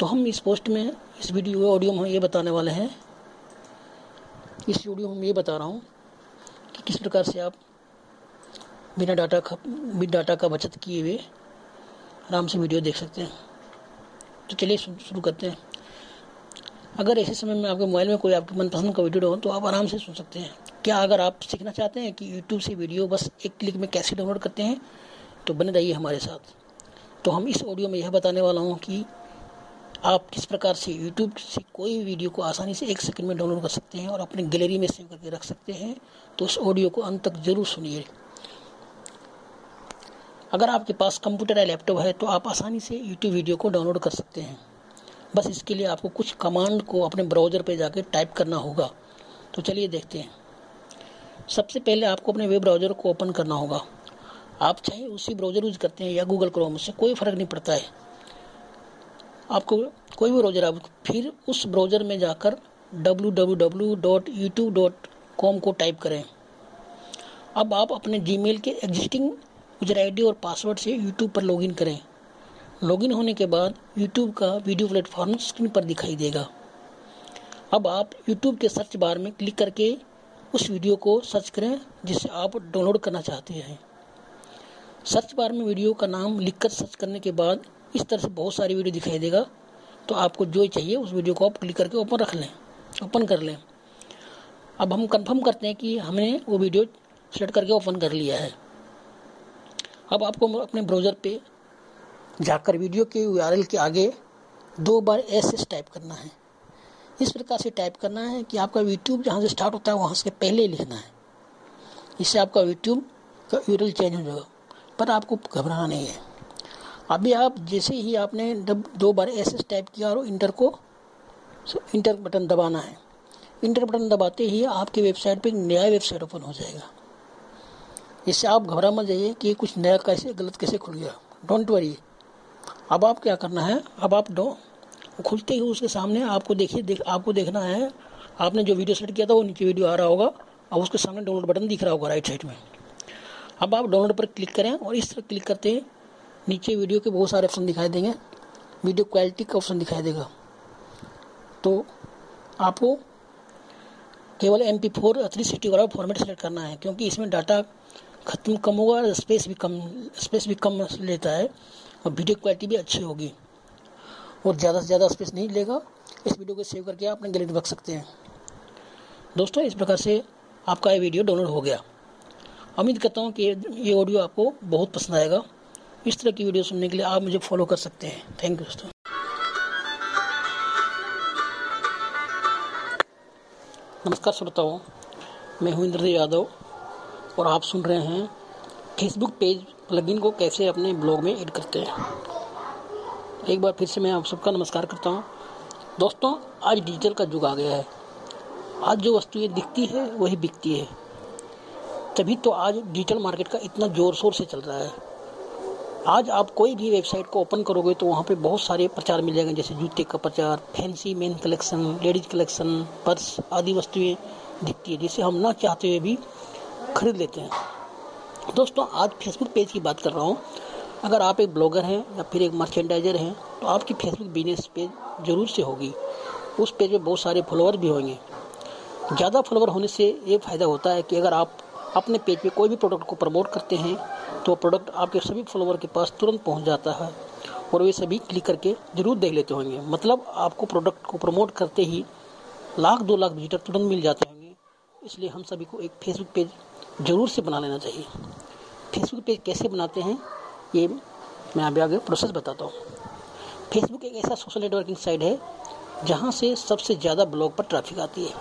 तो हम इस पोस्ट में इस वीडियो ऑडियो में ये बताने वाले हैं। इस वीडियो में ये बता रहा हूँ कि किस प्रकार से आप बिना डाटा का बिना डाटा का बचत किए हुए आराम से वीडियो देख सकते हैं। तो चलिए शुरू करते हैं। अगर ऐसे समय में आपके मोबाइल में कोई आपके मनपसंद का वीडियो हो तो आप आराम से सुन सकते हैं। क्या अगर आप सीखना चाहते हैं कि यूट्यूब से वीडियो बस एक क्लिक में कैसे डाउनलोड करते हैं तो बने रहिए हमारे साथ। तो हम इस ऑडियो में यह बताने वाला हूँ कि आप किस प्रकार से यूट्यूब से कोई वीडियो को आसानी से एक सेकंड में डाउनलोड कर सकते हैं और अपनी गैलरी में सेव करके रख सकते हैं तो उस ऑडियो को अंत तक ज़रूर सुनिए। अगर आपके पास कंप्यूटर या लैपटॉप है तो आप आसानी से यूट्यूब वीडियो को डाउनलोड कर सकते हैं। बस इसके लिए आपको कुछ कमांड को अपने ब्राउज़र पे जाके टाइप करना होगा। तो चलिए देखते हैं। सबसे पहले आपको अपने वेब ब्राउज़र को ओपन करना होगा। आप चाहे उसी ब्राउज़र यूज़ करते हैं या गूगल क्रोम उससे कोई फ़र्क नहीं पड़ता है। आपको कोई भी ब्राउज़र आप फिर उस ब्राउज़र में जाकर www.youtube.com को टाइप करें। अब आप अपने जीमेल के एग्जिस्टिंग यूज़र आईडी और पासवर्ड से यूट्यूब पर लॉगिन करें। लॉगिन होने के बाद यूट्यूब का वीडियो प्लेटफॉर्म स्क्रीन पर दिखाई देगा। अब आप यूट्यूब के सर्च बार में क्लिक करके उस वीडियो को सर्च करें जिसे आप डाउनलोड करना चाहते हैं। सर्च बार में वीडियो का नाम लिखकर सर्च करने के बाद इस तरह से बहुत सारी वीडियो दिखाई देगा। तो आपको जो चाहिए उस वीडियो को आप क्लिक करके ओपन रख लें, ओपन कर लें। अब हम कंफर्म करते हैं कि हमने वो वीडियो सेलेक्ट करके ओपन कर लिया है। अब आपको अपने ब्राउज़र पे जाकर वीडियो के यू के आगे दो बार एस एस टाइप करना है। इस प्रकार से टाइप करना है कि आपका यूट्यूब जहाँ से स्टार्ट होता है, वहाँ से पहले लिखना है। इससे आपका यूट्यूब का यूरल चेंज हो जाएगा, पर आपको घबराना नहीं है। अभी आप जैसे ही आपने दो बार एस एस टाइप किया और इंटर को इंटर बटन दबाना है। इंटर बटन दबाते ही आपकी वेबसाइट पे नया वेबसाइट ओपन हो जाएगा। इससे आप घबरा मत जाइए कि कुछ नया कैसे, गलत कैसे खुल गया। डोंट वरी अब आप क्या करना है? अब आप डो खुलते ही उसके सामने आपको देखिए, देख आपको देखना है। आपने जो वीडियो सेलेक्ट किया था, वो नीचे वीडियो आ रहा होगा। अब उसके सामने डाउनलोड बटन दिख रहा होगा राइट साइड में। अब आप डाउनलोड पर क्लिक करें और इस तरह क्लिक करते हैं। नीचे वीडियो के बहुत सारे ऑप्शन दिखाई देंगे। वीडियो क्वालिटी का ऑप्शन दिखाई देगा। तो आपको केवल M P four three sixty वाला फॉर्मेट सेलेक्ट करना है, क्योंकि इसमें डाटा खत्म कम होगा स्पेस भी कम स्पेस भी कम लेता है। और वीडियो क्वालिटी भी अच्छी होगी। और ज़्यादा से ज़्यादा स्पेस नहीं लेगा, इस वीडियो को सेव करके आप अपने गैलरी रख सकते हैं। दोस्तों, इस प्रकार से आपका ये वीडियो डाउनलोड हो गया। उम्मीद करता हूँ कि ये ऑडियो आपको बहुत पसंद आएगा। इस तरह की वीडियो सुनने के लिए आप मुझे फॉलो कर सकते हैं। थैंक यू दोस्तों। नमस्कार, श्रोताओं। मैं हूँ इंद्रदेव यादव और आप सुन रहे हैं फेसबुक पेज प्लगइन को कैसे अपने ब्लॉग में ऐड करते हैं। एक बार फिर से मैं आप सबका नमस्कार करता हूँ। दोस्तों, आज डिजिटल का युग आ गया है। आज जो वस्तुएँ दिखती है, वही बिकती है। तभी तो आज डिजिटल मार्केट का इतना ज़ोर शोर से चल रहा है। आज आप कोई भी वेबसाइट को ओपन करोगे तो वहाँ पे बहुत सारे प्रचार मिल जाएँगे, जैसे जूते का प्रचार fancy men collection ladies collection purse आदि वस्तुएँ दिखती है, जिसे हम ना चाहते हुए भी खरीद लेते हैं। दोस्तों, आज फेसबुक पेज की बात कर रहा हूँ। अगर आप एक ब्लॉगर हैं या फिर एक मर्चेंडाइजर हैं तो आपकी फेसबुक बिज़नेस पेज ज़रूर से होगी। उस पेज में बहुत सारे फॉलोअर भी होंगे। ज़्यादा फॉलोअर होने से ये फ़ायदा होता है कि अगर आप अपने पेज पे कोई भी प्रोडक्ट को प्रमोट करते हैं तो प्रोडक्ट आपके सभी फॉलोअर के पास तुरंत पहुँच जाता है और वे सभी क्लिक करके ज़रूर देख लेते होंगे। मतलब आपको प्रोडक्ट को प्रमोट करते ही लाख, दो लाख विजिटर तुरंत मिल जाते होंगे। इसलिए हम सभी को एक फेसबुक पेज ज़रूर से बना लेना चाहिए। फेसबुक पेज कैसे बनाते हैं, ये मैं अभी आगे प्रोसेस बताता हूँ। फेसबुक एक ऐसा सोशल नेटवर्किंग साइट है, जहाँ से सबसे ज़्यादा ब्लॉग पर ट्रैफ़िक आती है।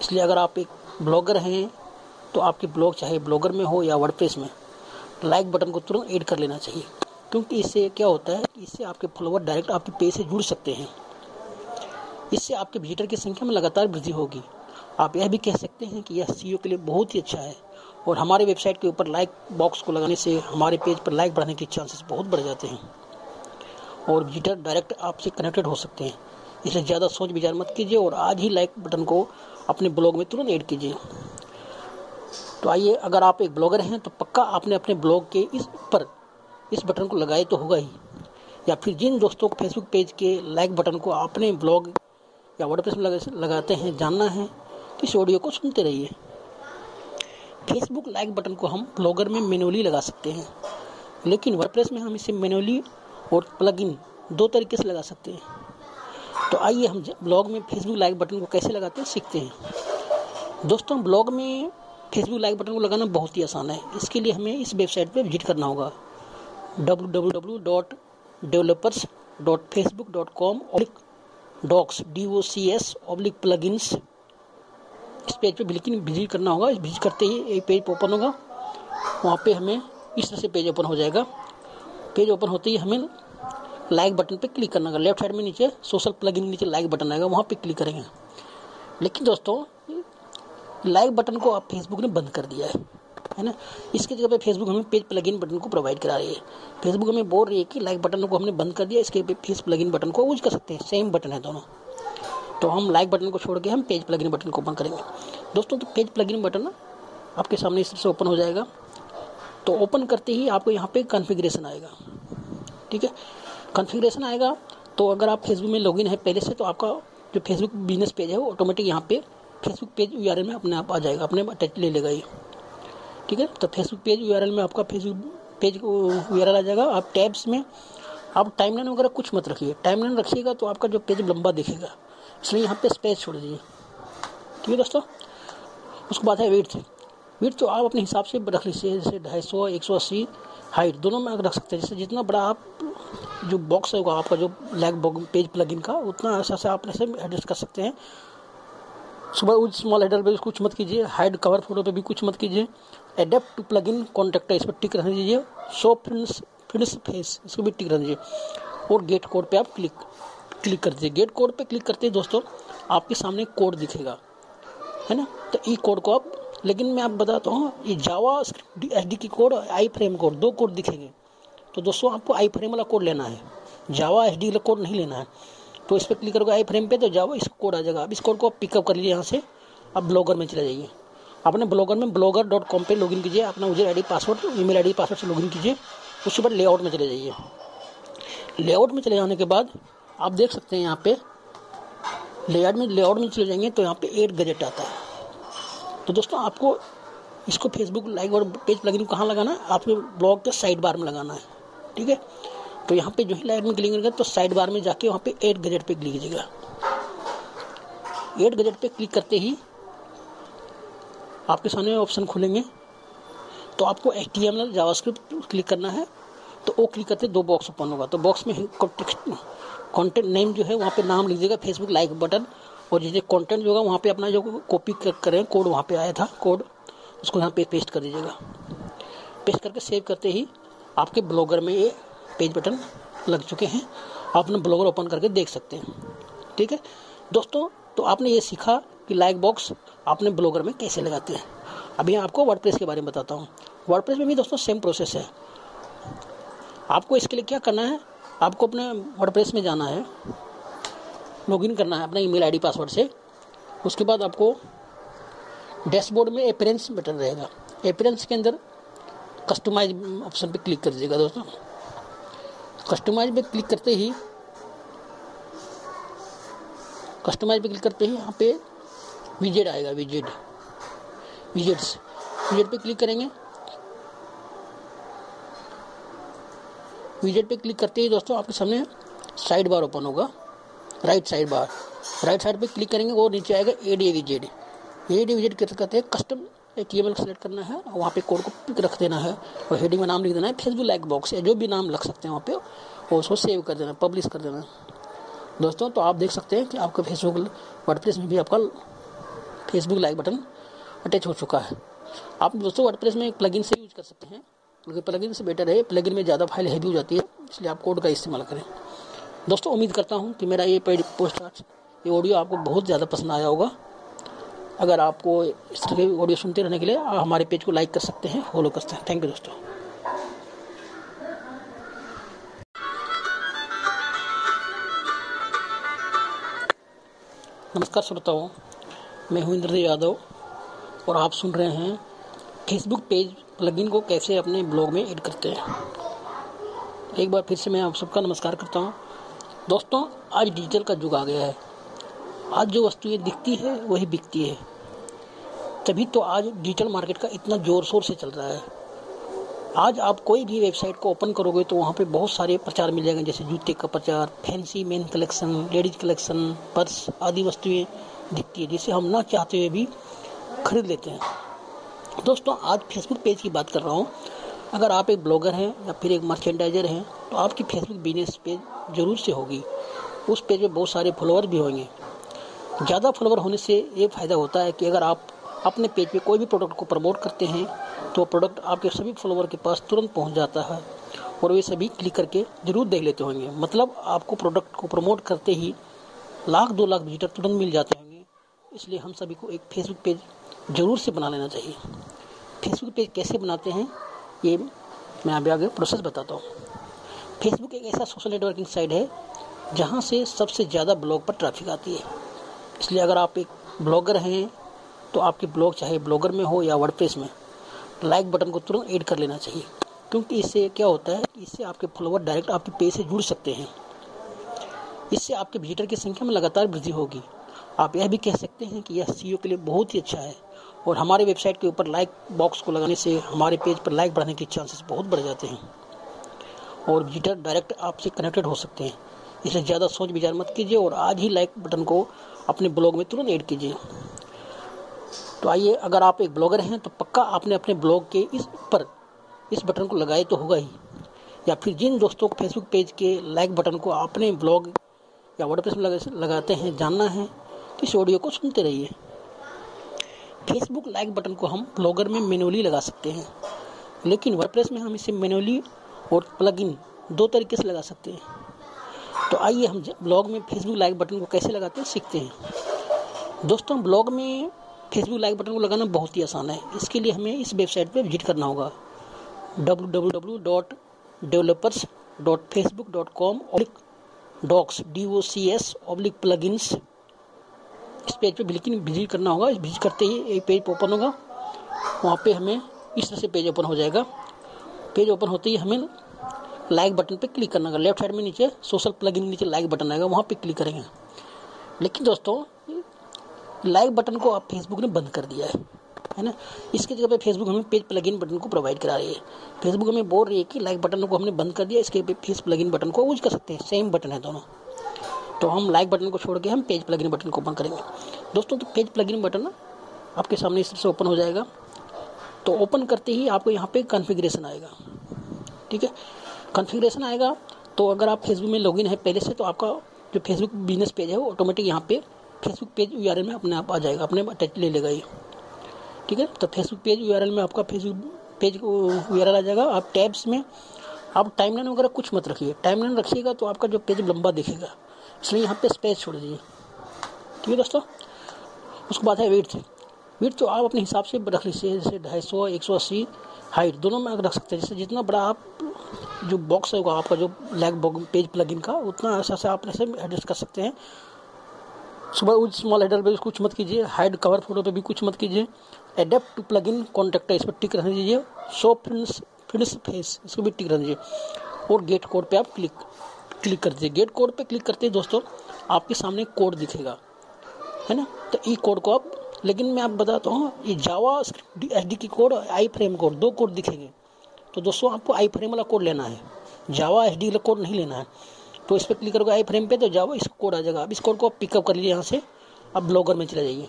इसलिए अगर आप एक ब्लॉगर हैं तो आपके ब्लॉग चाहे ब्लॉगर में हो या वर्डप्रेस में लाइक बटन को तुरंत ऐड कर लेना चाहिए। क्योंकि इससे क्या होता है कि इससे आपके फॉलोवर डायरेक्ट आपके पेज से जुड़ सकते हैं। इससे आपके विजिटर की संख्या में लगातार वृद्धि होगी। आप यह भी कह सकते हैं कि यह सीओ के लिए बहुत ही अच्छा है। और हमारे वेबसाइट के ऊपर लाइक बॉक्स को लगाने से हमारे पेज पर लाइक बढ़ाने के चांसेस बहुत बढ़ जाते हैं। और विजिटर डायरेक्ट आपसे कनेक्टेड हो सकते हैं। इसलिए ज़्यादा सोच विचार मत कीजिए और आज ही लाइक बटन को अपने ब्लॉग में तुरंत ऐड कीजिए। तो आइए, अगर आप एक ब्लॉगर हैं तो पक्का आपने अपने ब्लॉग के इस पर इस बटन को लगाए तो होगा ही। या फिर जिन दोस्तों को फेसबुक पेज के लाइक बटन को अपने ब्लॉग या वर्डप्रेस में लगाते हैं, जानना है इस ऑडियो को सुनते रहिए। फेसबुक लाइक बटन को हम ब्लॉगर में मैनुअली लगा सकते हैं। लेकिन वर्डप्रेस में हम इसे मैनुअली और प्लगइन दो तरीके से लगा सकते हैं। तो आइए हम ब्लॉग में फेसबुक लाइक बटन को कैसे लगाते हैं सीखते हैं। दोस्तों ब्लॉग में फेसबुक लाइक बटन को लगाना बहुत ही आसान है। इसके लिए हमें इस वेबसाइट पर विज़िट करना होगा। W W W dot developers dot Facebook dot com oblique docs D O C S oblique plugins इस पेज पे बिल्कुल विज़िट करना होगा विज़िट करते ही एक पेज ओपन होगा। वहाँ पे हमें इस तरह से पेज ओपन हो जाएगा। पेज ओपन होते ही हमें लाइक बटन पे क्लिक करना होगा। लेफ़्ट साइड में नीचे सोशल प्लगइन नीचे लाइक बटन आएगा, वहाँ पे क्लिक करेंगे। लेकिन दोस्तों लाइक बटन को आप फेसबुक ने बंद कर दिया है। है ना? इसके जगह पे फेसबुक हमें पेज प्लगइन बटन को प्रोवाइड करा रही है। फेसबुक हमें बोल रही है कि लाइक बटन को हमने बंद कर दिया, इसके पे फेस प्लगइन बटन को यूज़ कर सकते हैं। सेम बटन है दोनों। तो हम लाइक बटन को छोड़ के हम पेज प्लगइन बटन को ओपन करेंगे। दोस्तों तो पेज प्लगइन बटन आपके सामने इस तरह से ओपन हो जाएगा। तो ओपन करते ही आपको यहाँ पे कॉन्फ़िगरेशन आएगा। ठीक है? कॉन्फ़िगरेशन आएगा तो अगर आप फेसबुक में लॉगिन है पहले से तो आपका जो फेसबुक बिज़नेस पेज है, वो ऑटोमेटिक यहाँ पे फेसबुक पेज यू में अपने आप आ जाएगा। अपने अटैच ले लेगा ये। ठीक है? तो फेसबुक पेज यू में आपका फेसबुक पेज यू आ जाएगा। आप टैब्स में, आप टाइमलाइन वगैरह कुछ मत रखिए। टाइमलाइन रखिएगा तो आपका जो पेज लंबा दिखेगा। इसलिए यहाँ पे स्पेस छोड़ दीजिए। ठीक है दोस्तों? उसके बाद है वेट वेट तो आप अपने हिसाब से रख लीजिए, जैसे ढाई सौ, एक सौ अस्सी हाइट दोनों में रख सकते हैं। जैसे जितना बड़ा आप जो बॉक्स होगा आपका जो लैग पेज प्लगइन का, उतना ऐसा से आप ऐसे एडजस्ट कर सकते हैं। सुबह उस स्मॉल हेडर पे कुछ मत कीजिए हाइड कवर फ़ोटो पे भी कुछ मत कीजिए। Adapt to plug in contact इस पर टिक रहने दीजिए। शो फ्रेंड्स फ्रेंड्स फेस इसको भी टिक रहने दीजिए। और गेट कोड पे आप क्लिक क्लिक कर दीजिए गेट कोड पे क्लिक करते ही दोस्तों, आपके सामने कोड दिखेगा। है ना? तो ई कोड को आप, लेकिन मैं आप बताता हूँ, ये जावा एस डी की कोड आई फ्रेम कोड, दो कोड दिखेंगे। तो दोस्तों, आपको आई फ्रेम वाला कोड लेना है। जावा एस डी वाला कोड नहीं लेना है। तो इस पर क्लिक करोगे आई फ्रेम पे तो जाओ इस कोड आ जाएगा। अब इस कोड को आप पिकअप कर लीजिए यहाँ से। आप ब्लॉगर में चले जाइए। अपने ब्लॉगर में ब्लॉगर डॉट कॉम पर लॉगिन कीजिए। अपना user I password email I password से लॉगिन कीजिए। उसके बाद लेआउट में चले जाइए। लेआउट में चले जाने के बाद आप देख सकते हैं यहाँ पे लेआउट में लेआउट में चले जाएँगे तो यहाँ पे एट गजेट आता है। तो दोस्तों, आपको इसको फेसबुक लाइक और पेज प्लगइन कहाँ लगाना है? आपके ब्लॉग के साइड बार में लगाना है, ठीक है? तो यहाँ पे जो है लाइट में क्लिक करेंगे तो साइड बार में जाके वहाँ पे एड गजेट पे क्लिक कीजिएगा। एड गजेट पे क्लिक करते ही आपके सामने ऑप्शन खुलेंगे। तो आपको H T M JavaScript click करना है तो वो क्लिक करते दो बॉक्स ओपन होगा। तो बॉक्स में कंटेंट नेम जो है, वहाँ पे नाम लीजिएगा फेसबुक लाइक बटन और जैसे कंटेंट जो होगा, वहाँ पे अपना जो कॉपी करें कोड वहाँ पे आया था कोड उसको यहाँ पे पेस्ट कर दीजिएगा। पेस्ट करके सेव करते ही आपके ब्लॉगर में ये पेज बटन लग चुके हैं। आप अपना ब्लॉगर ओपन करके देख सकते हैं। ठीक है? दोस्तों तो आपने ये सीखा कि लाइक बॉक्स आपने ब्लॉगर में कैसे लगाते हैं। अभी आपको वर्ड के बारे में बताता हूँ। वर्ड में भी दोस्तों सेम प्रोसेस है। आपको इसके लिए क्या करना है? आपको अपने वर्ड में जाना है लॉगिन करना है अपना ईमेल आईडी पासवर्ड से, उसके बाद आपको डैशबोर्ड में अपेरेंस बटन रहेगा। अपेरेंस के अंदर कस्टमाइज ऑप्शन पे क्लिक कर दीजिएगा दोस्तों। कस्टमाइज पे क्लिक करते ही कस्टमाइज पे क्लिक करते ही यहाँ पे विजेट आएगा विजेट विजेट्स विजेट पे क्लिक करेंगे विजेट पे क्लिक करते ही दोस्तों आपके सामने साइड बार ओपन होगा। Right side bar right side पे क्लिक करेंगे वो नीचे आएगा ए डी विजेट ए डी विजेट कहते हैं? कस्टम एक टी सेलेक्ट करना है और वहाँ पे कोड को पिक रख देना है और हेडिंग में नाम लिख देना है फेसबुक लाइक बॉक्स या जो भी नाम लग सकते हैं वहाँ पे और उसको सेव कर देना पब्लिश कर देना। दोस्तों तो आप देख सकते हैं कि आपका फेसबुक वर्ड में भी आपका फेसबुक लाइक बटन अटैच हो चुका है। आप दोस्तों वर्ड में एक प्लगइन से यूज़ कर सकते हैं। क्योंकि प्लगइन से बेटर है प्लगइन में ज़्यादा फ़ाइल हैवी हो जाती है, इसलिए आप कोड का इस्तेमाल करें। दोस्तों, उम्मीद करता हूँ कि मेरा ये पेड पोस्ट ये ऑडियो आपको बहुत ज़्यादा पसंद आया होगा। अगर आपको इस तरह के ऑडियो सुनते रहने के लिए, आप हमारे पेज को लाइक कर सकते हैं फॉलो कर सकते हैं। थैंक यू दोस्तों। नमस्कार, श्रोताओं। मैं हूँ इंद्रदेव यादव, और आप सुन रहे हैं फेसबुक पेज प्लगइन को कैसे अपने ब्लॉग में ऐड करते हैं। एक बार फिर से मैं आप सबका नमस्कार करता हूँ। दोस्तों, आज डिजिटल का युग आ गया है। आज जो वस्तुएँ दिखती है, वही बिकती है। तभी तो आज डिजिटल मार्केट का इतना ज़ोर शोर से चल रहा है। आज आप कोई भी वेबसाइट को ओपन करोगे तो वहाँ पे बहुत सारे प्रचार मिल जाएँगे, जैसे जूते का प्रचार fancy men collection ladies collection purse आदि वस्तुएँ दिखती है, जिसे हम ना चाहते हुए भी खरीद लेते हैं। दोस्तों, आज फेसबुक पेज की बात कर रहा हूँ। अगर आप एक ब्लॉगर हैं या फिर एक मर्चेंडाइजर हैं तो आपकी फेसबुक बिज़नेस पेज ज़रूर से होगी। उस पेज में बहुत सारे फॉलोअर भी होंगे। ज़्यादा फॉलोअर होने से ये फ़ायदा होता है कि अगर आप अपने पेज पे कोई भी प्रोडक्ट को प्रमोट करते हैं तो प्रोडक्ट आपके सभी फॉलोअर के पास तुरंत पहुँच जाता है और वे सभी क्लिक करके ज़रूर देख लेते होंगे। मतलब आपको प्रोडक्ट को प्रमोट करते ही लाख, दो लाख विजिटर तुरंत मिल जाते होंगे। इसलिए हम सभी को एक फेसबुक पेज ज़रूर से बना लेना चाहिए। फेसबुक पेज कैसे बनाते हैं, ये मैं अभी आगे प्रोसेस बताता हूँ। फेसबुक एक ऐसा सोशल नेटवर्किंग साइट है, जहाँ से सबसे ज़्यादा ब्लॉग पर ट्रैफ़िक आती है। इसलिए अगर आप एक ब्लॉगर हैं तो आपके ब्लॉग चाहे ब्लॉगर में हो या वर्डप्रेस में लाइक बटन को तुरंत ऐड कर लेना चाहिए। क्योंकि इससे क्या होता है कि इससे आपके फॉलोवर डायरेक्ट आपके पेज से जुड़ सकते हैं। इससे आपके विजिटर की संख्या में लगातार वृद्धि होगी। आप यह भी कह सकते हैं कि यह सीओ के लिए बहुत ही अच्छा है। और हमारे वेबसाइट के ऊपर लाइक बॉक्स को लगाने से हमारे पेज पर लाइक बढ़ने के चांसेस बहुत बढ़ जाते हैं। और विजिटर डायरेक्ट आपसे कनेक्टेड हो सकते हैं। इसलिए ज़्यादा सोच विचार मत कीजिए और आज ही लाइक बटन को अपने ब्लॉग में तुरंत ऐड कीजिए। तो आइए, अगर आप एक ब्लॉगर हैं तो पक्का आपने अपने ब्लॉग के इस पर इस बटन को लगाए तो होगा ही। या फिर जिन दोस्तों को फेसबुक पेज के लाइक बटन को अपने ब्लॉग या वर्डप्रेस में लगाते हैं, जानना है तो इस ऑडियो को सुनते रहिए। फेसबुक लाइक बटन को हम ब्लॉगर में मैनुअली लगा सकते हैं। लेकिन वर्डप्रेस में हम इसे मैनुअली और प्लगइन दो तरीके से लगा सकते हैं। तो आइए हम ब्लॉग में फेसबुक लाइक बटन को कैसे लगाते हैं सीखते हैं। दोस्तों ब्लॉग में फेसबुक लाइक बटन को लगाना बहुत ही आसान है। इसके लिए हमें इस वेबसाइट पर विज़िट करना होगा। W W W dot developers dot Facebook dot com oblique docs D O C S oblique plugins इस पेज पे बिल्कुल विज़िट करना होगा विज़िट करते ही एक पेज ओपन होगा, वहाँ पे हमें इस तरह से पेज ओपन हो जाएगा। पेज ओपन होते ही हमें लाइक बटन पे क्लिक करना होगा। लेफ़्ट साइड में नीचे सोशल प्लगइन नीचे लाइक बटन आएगा, वहाँ पे क्लिक करेंगे। लेकिन दोस्तों लाइक बटन को आप फेसबुक ने बंद कर दिया है है ना? इसके जगह पे फेसबुक हमें पेज प्लगइन बटन को प्रोवाइड करा रही है। फेसबुक हमें बोल रही है कि लाइक बटन को हमने बंद कर दिया, इसके पे फेस प्लगइन बटन को यूज़ कर सकते हैं। सेम बटन है दोनों। तो हम लाइक बटन को छोड़ के हम पेज प्लगइन बटन को ओपन करेंगे। दोस्तों तो पेज प्लगइन बटन आपके सामने इस तरह से ओपन हो जाएगा। तो ओपन करते ही आपको यहाँ पे कॉन्फ़िगरेशन आएगा। ठीक है? कॉन्फ़िगरेशन आएगा तो अगर आप फेसबुक में लॉगिन है पहले से तो आपका जो फेसबुक बिज़नेस पेज है, वो ऑटोमेटिक यहाँ पे फेसबुक पेज यू में अपने आप आ जाएगा। अपने अटैच ले लेगा ये। ठीक है? तो फेसबुक पेज यू में आपका फेसबुक पेज यू आ जाएगा। आप टैब्स में, आप टाइमलाइन वगैरह कुछ मत रखिए। टाइमलाइन रखिएगा तो आपका जो पेज लंबा दिखेगा। इसलिए यहाँ पे स्पेस छोड़ दीजिए। ठीक है दोस्तों? उसके बाद है वेट वेट तो आप अपने हिसाब से रख लीजिए, जैसे ढाई सौ, एक सौ अस्सी हाइट दोनों में रख सकते हैं। जैसे जितना बड़ा आप जो बॉक्स होगा आपका जो लैग पेज प्लगइन का, उतना ऐसा से आप ऐसे एडजस्ट कर सकते हैं। सुबह उस स्मॉल हेडर पे कुछ मत कीजिए हाइड कवर फ़ोटो पे भी कुछ मत कीजिए। Adapt to plug in contact इस पर टिक रहने दीजिए। शो फिनिश फिनिश फेस इसको भी टिक रहने दीजिए। और गेट कोड पे आप क्लिक क्लिक करते दीजिए गेट कोड पे क्लिक करते हैं दोस्तों। आपके सामने कोड दिखेगा। है ना? तो ई कोड को आप, लेकिन मैं आप बताता हूँ, ये जावा एच डी की कोड आई फ्रेम कोड, दो कोड दिखेंगे। तो दोस्तों, आपको आई फ्रेम वाला कोड लेना है। जावा एच डी वाला कोड नहीं लेना है। तो इस पर क्लिक करोगे आई फ्रेम पे तो जावा इस कोड आ जाएगा। अब इस कोड को आप पिकअप कर लीजिए यहाँ से। आप ब्लॉगर में चले जाइए।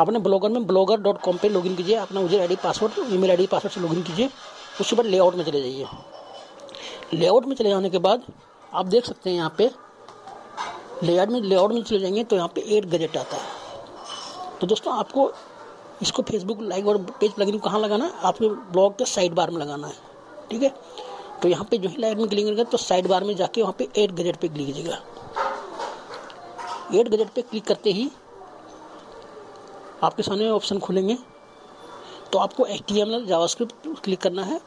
अपने ब्लॉगर में ब्लॉगर डॉट कॉम पर लॉगिन कीजिए। अपना user I D password email I password से लॉगिन कीजिए। उसके बाद लेआउट में चले जाइए। लेआउट में चले जाने के बाद आप देख सकते हैं यहाँ पे लेआउट में लेआउट में चले जाएँगे तो यहाँ पे एट गजेट आता है। तो दोस्तों, आपको इसको फेसबुक लाइक और पेज प्लगइन कहाँ लगाना है? आपको ब्लॉग के साइड बार में लगाना है। ठीक है? तो यहाँ पे जो ही लाइट में क्लिक तो साइड बार में जाके वहाँ पे एट गजेट पे क्लिक कीजिएगा। एट गजेट पे क्लिक करते ही आपके सामने ऑप्शन खुलेंगे। तो आपको एच टी एम क्लिक करना है।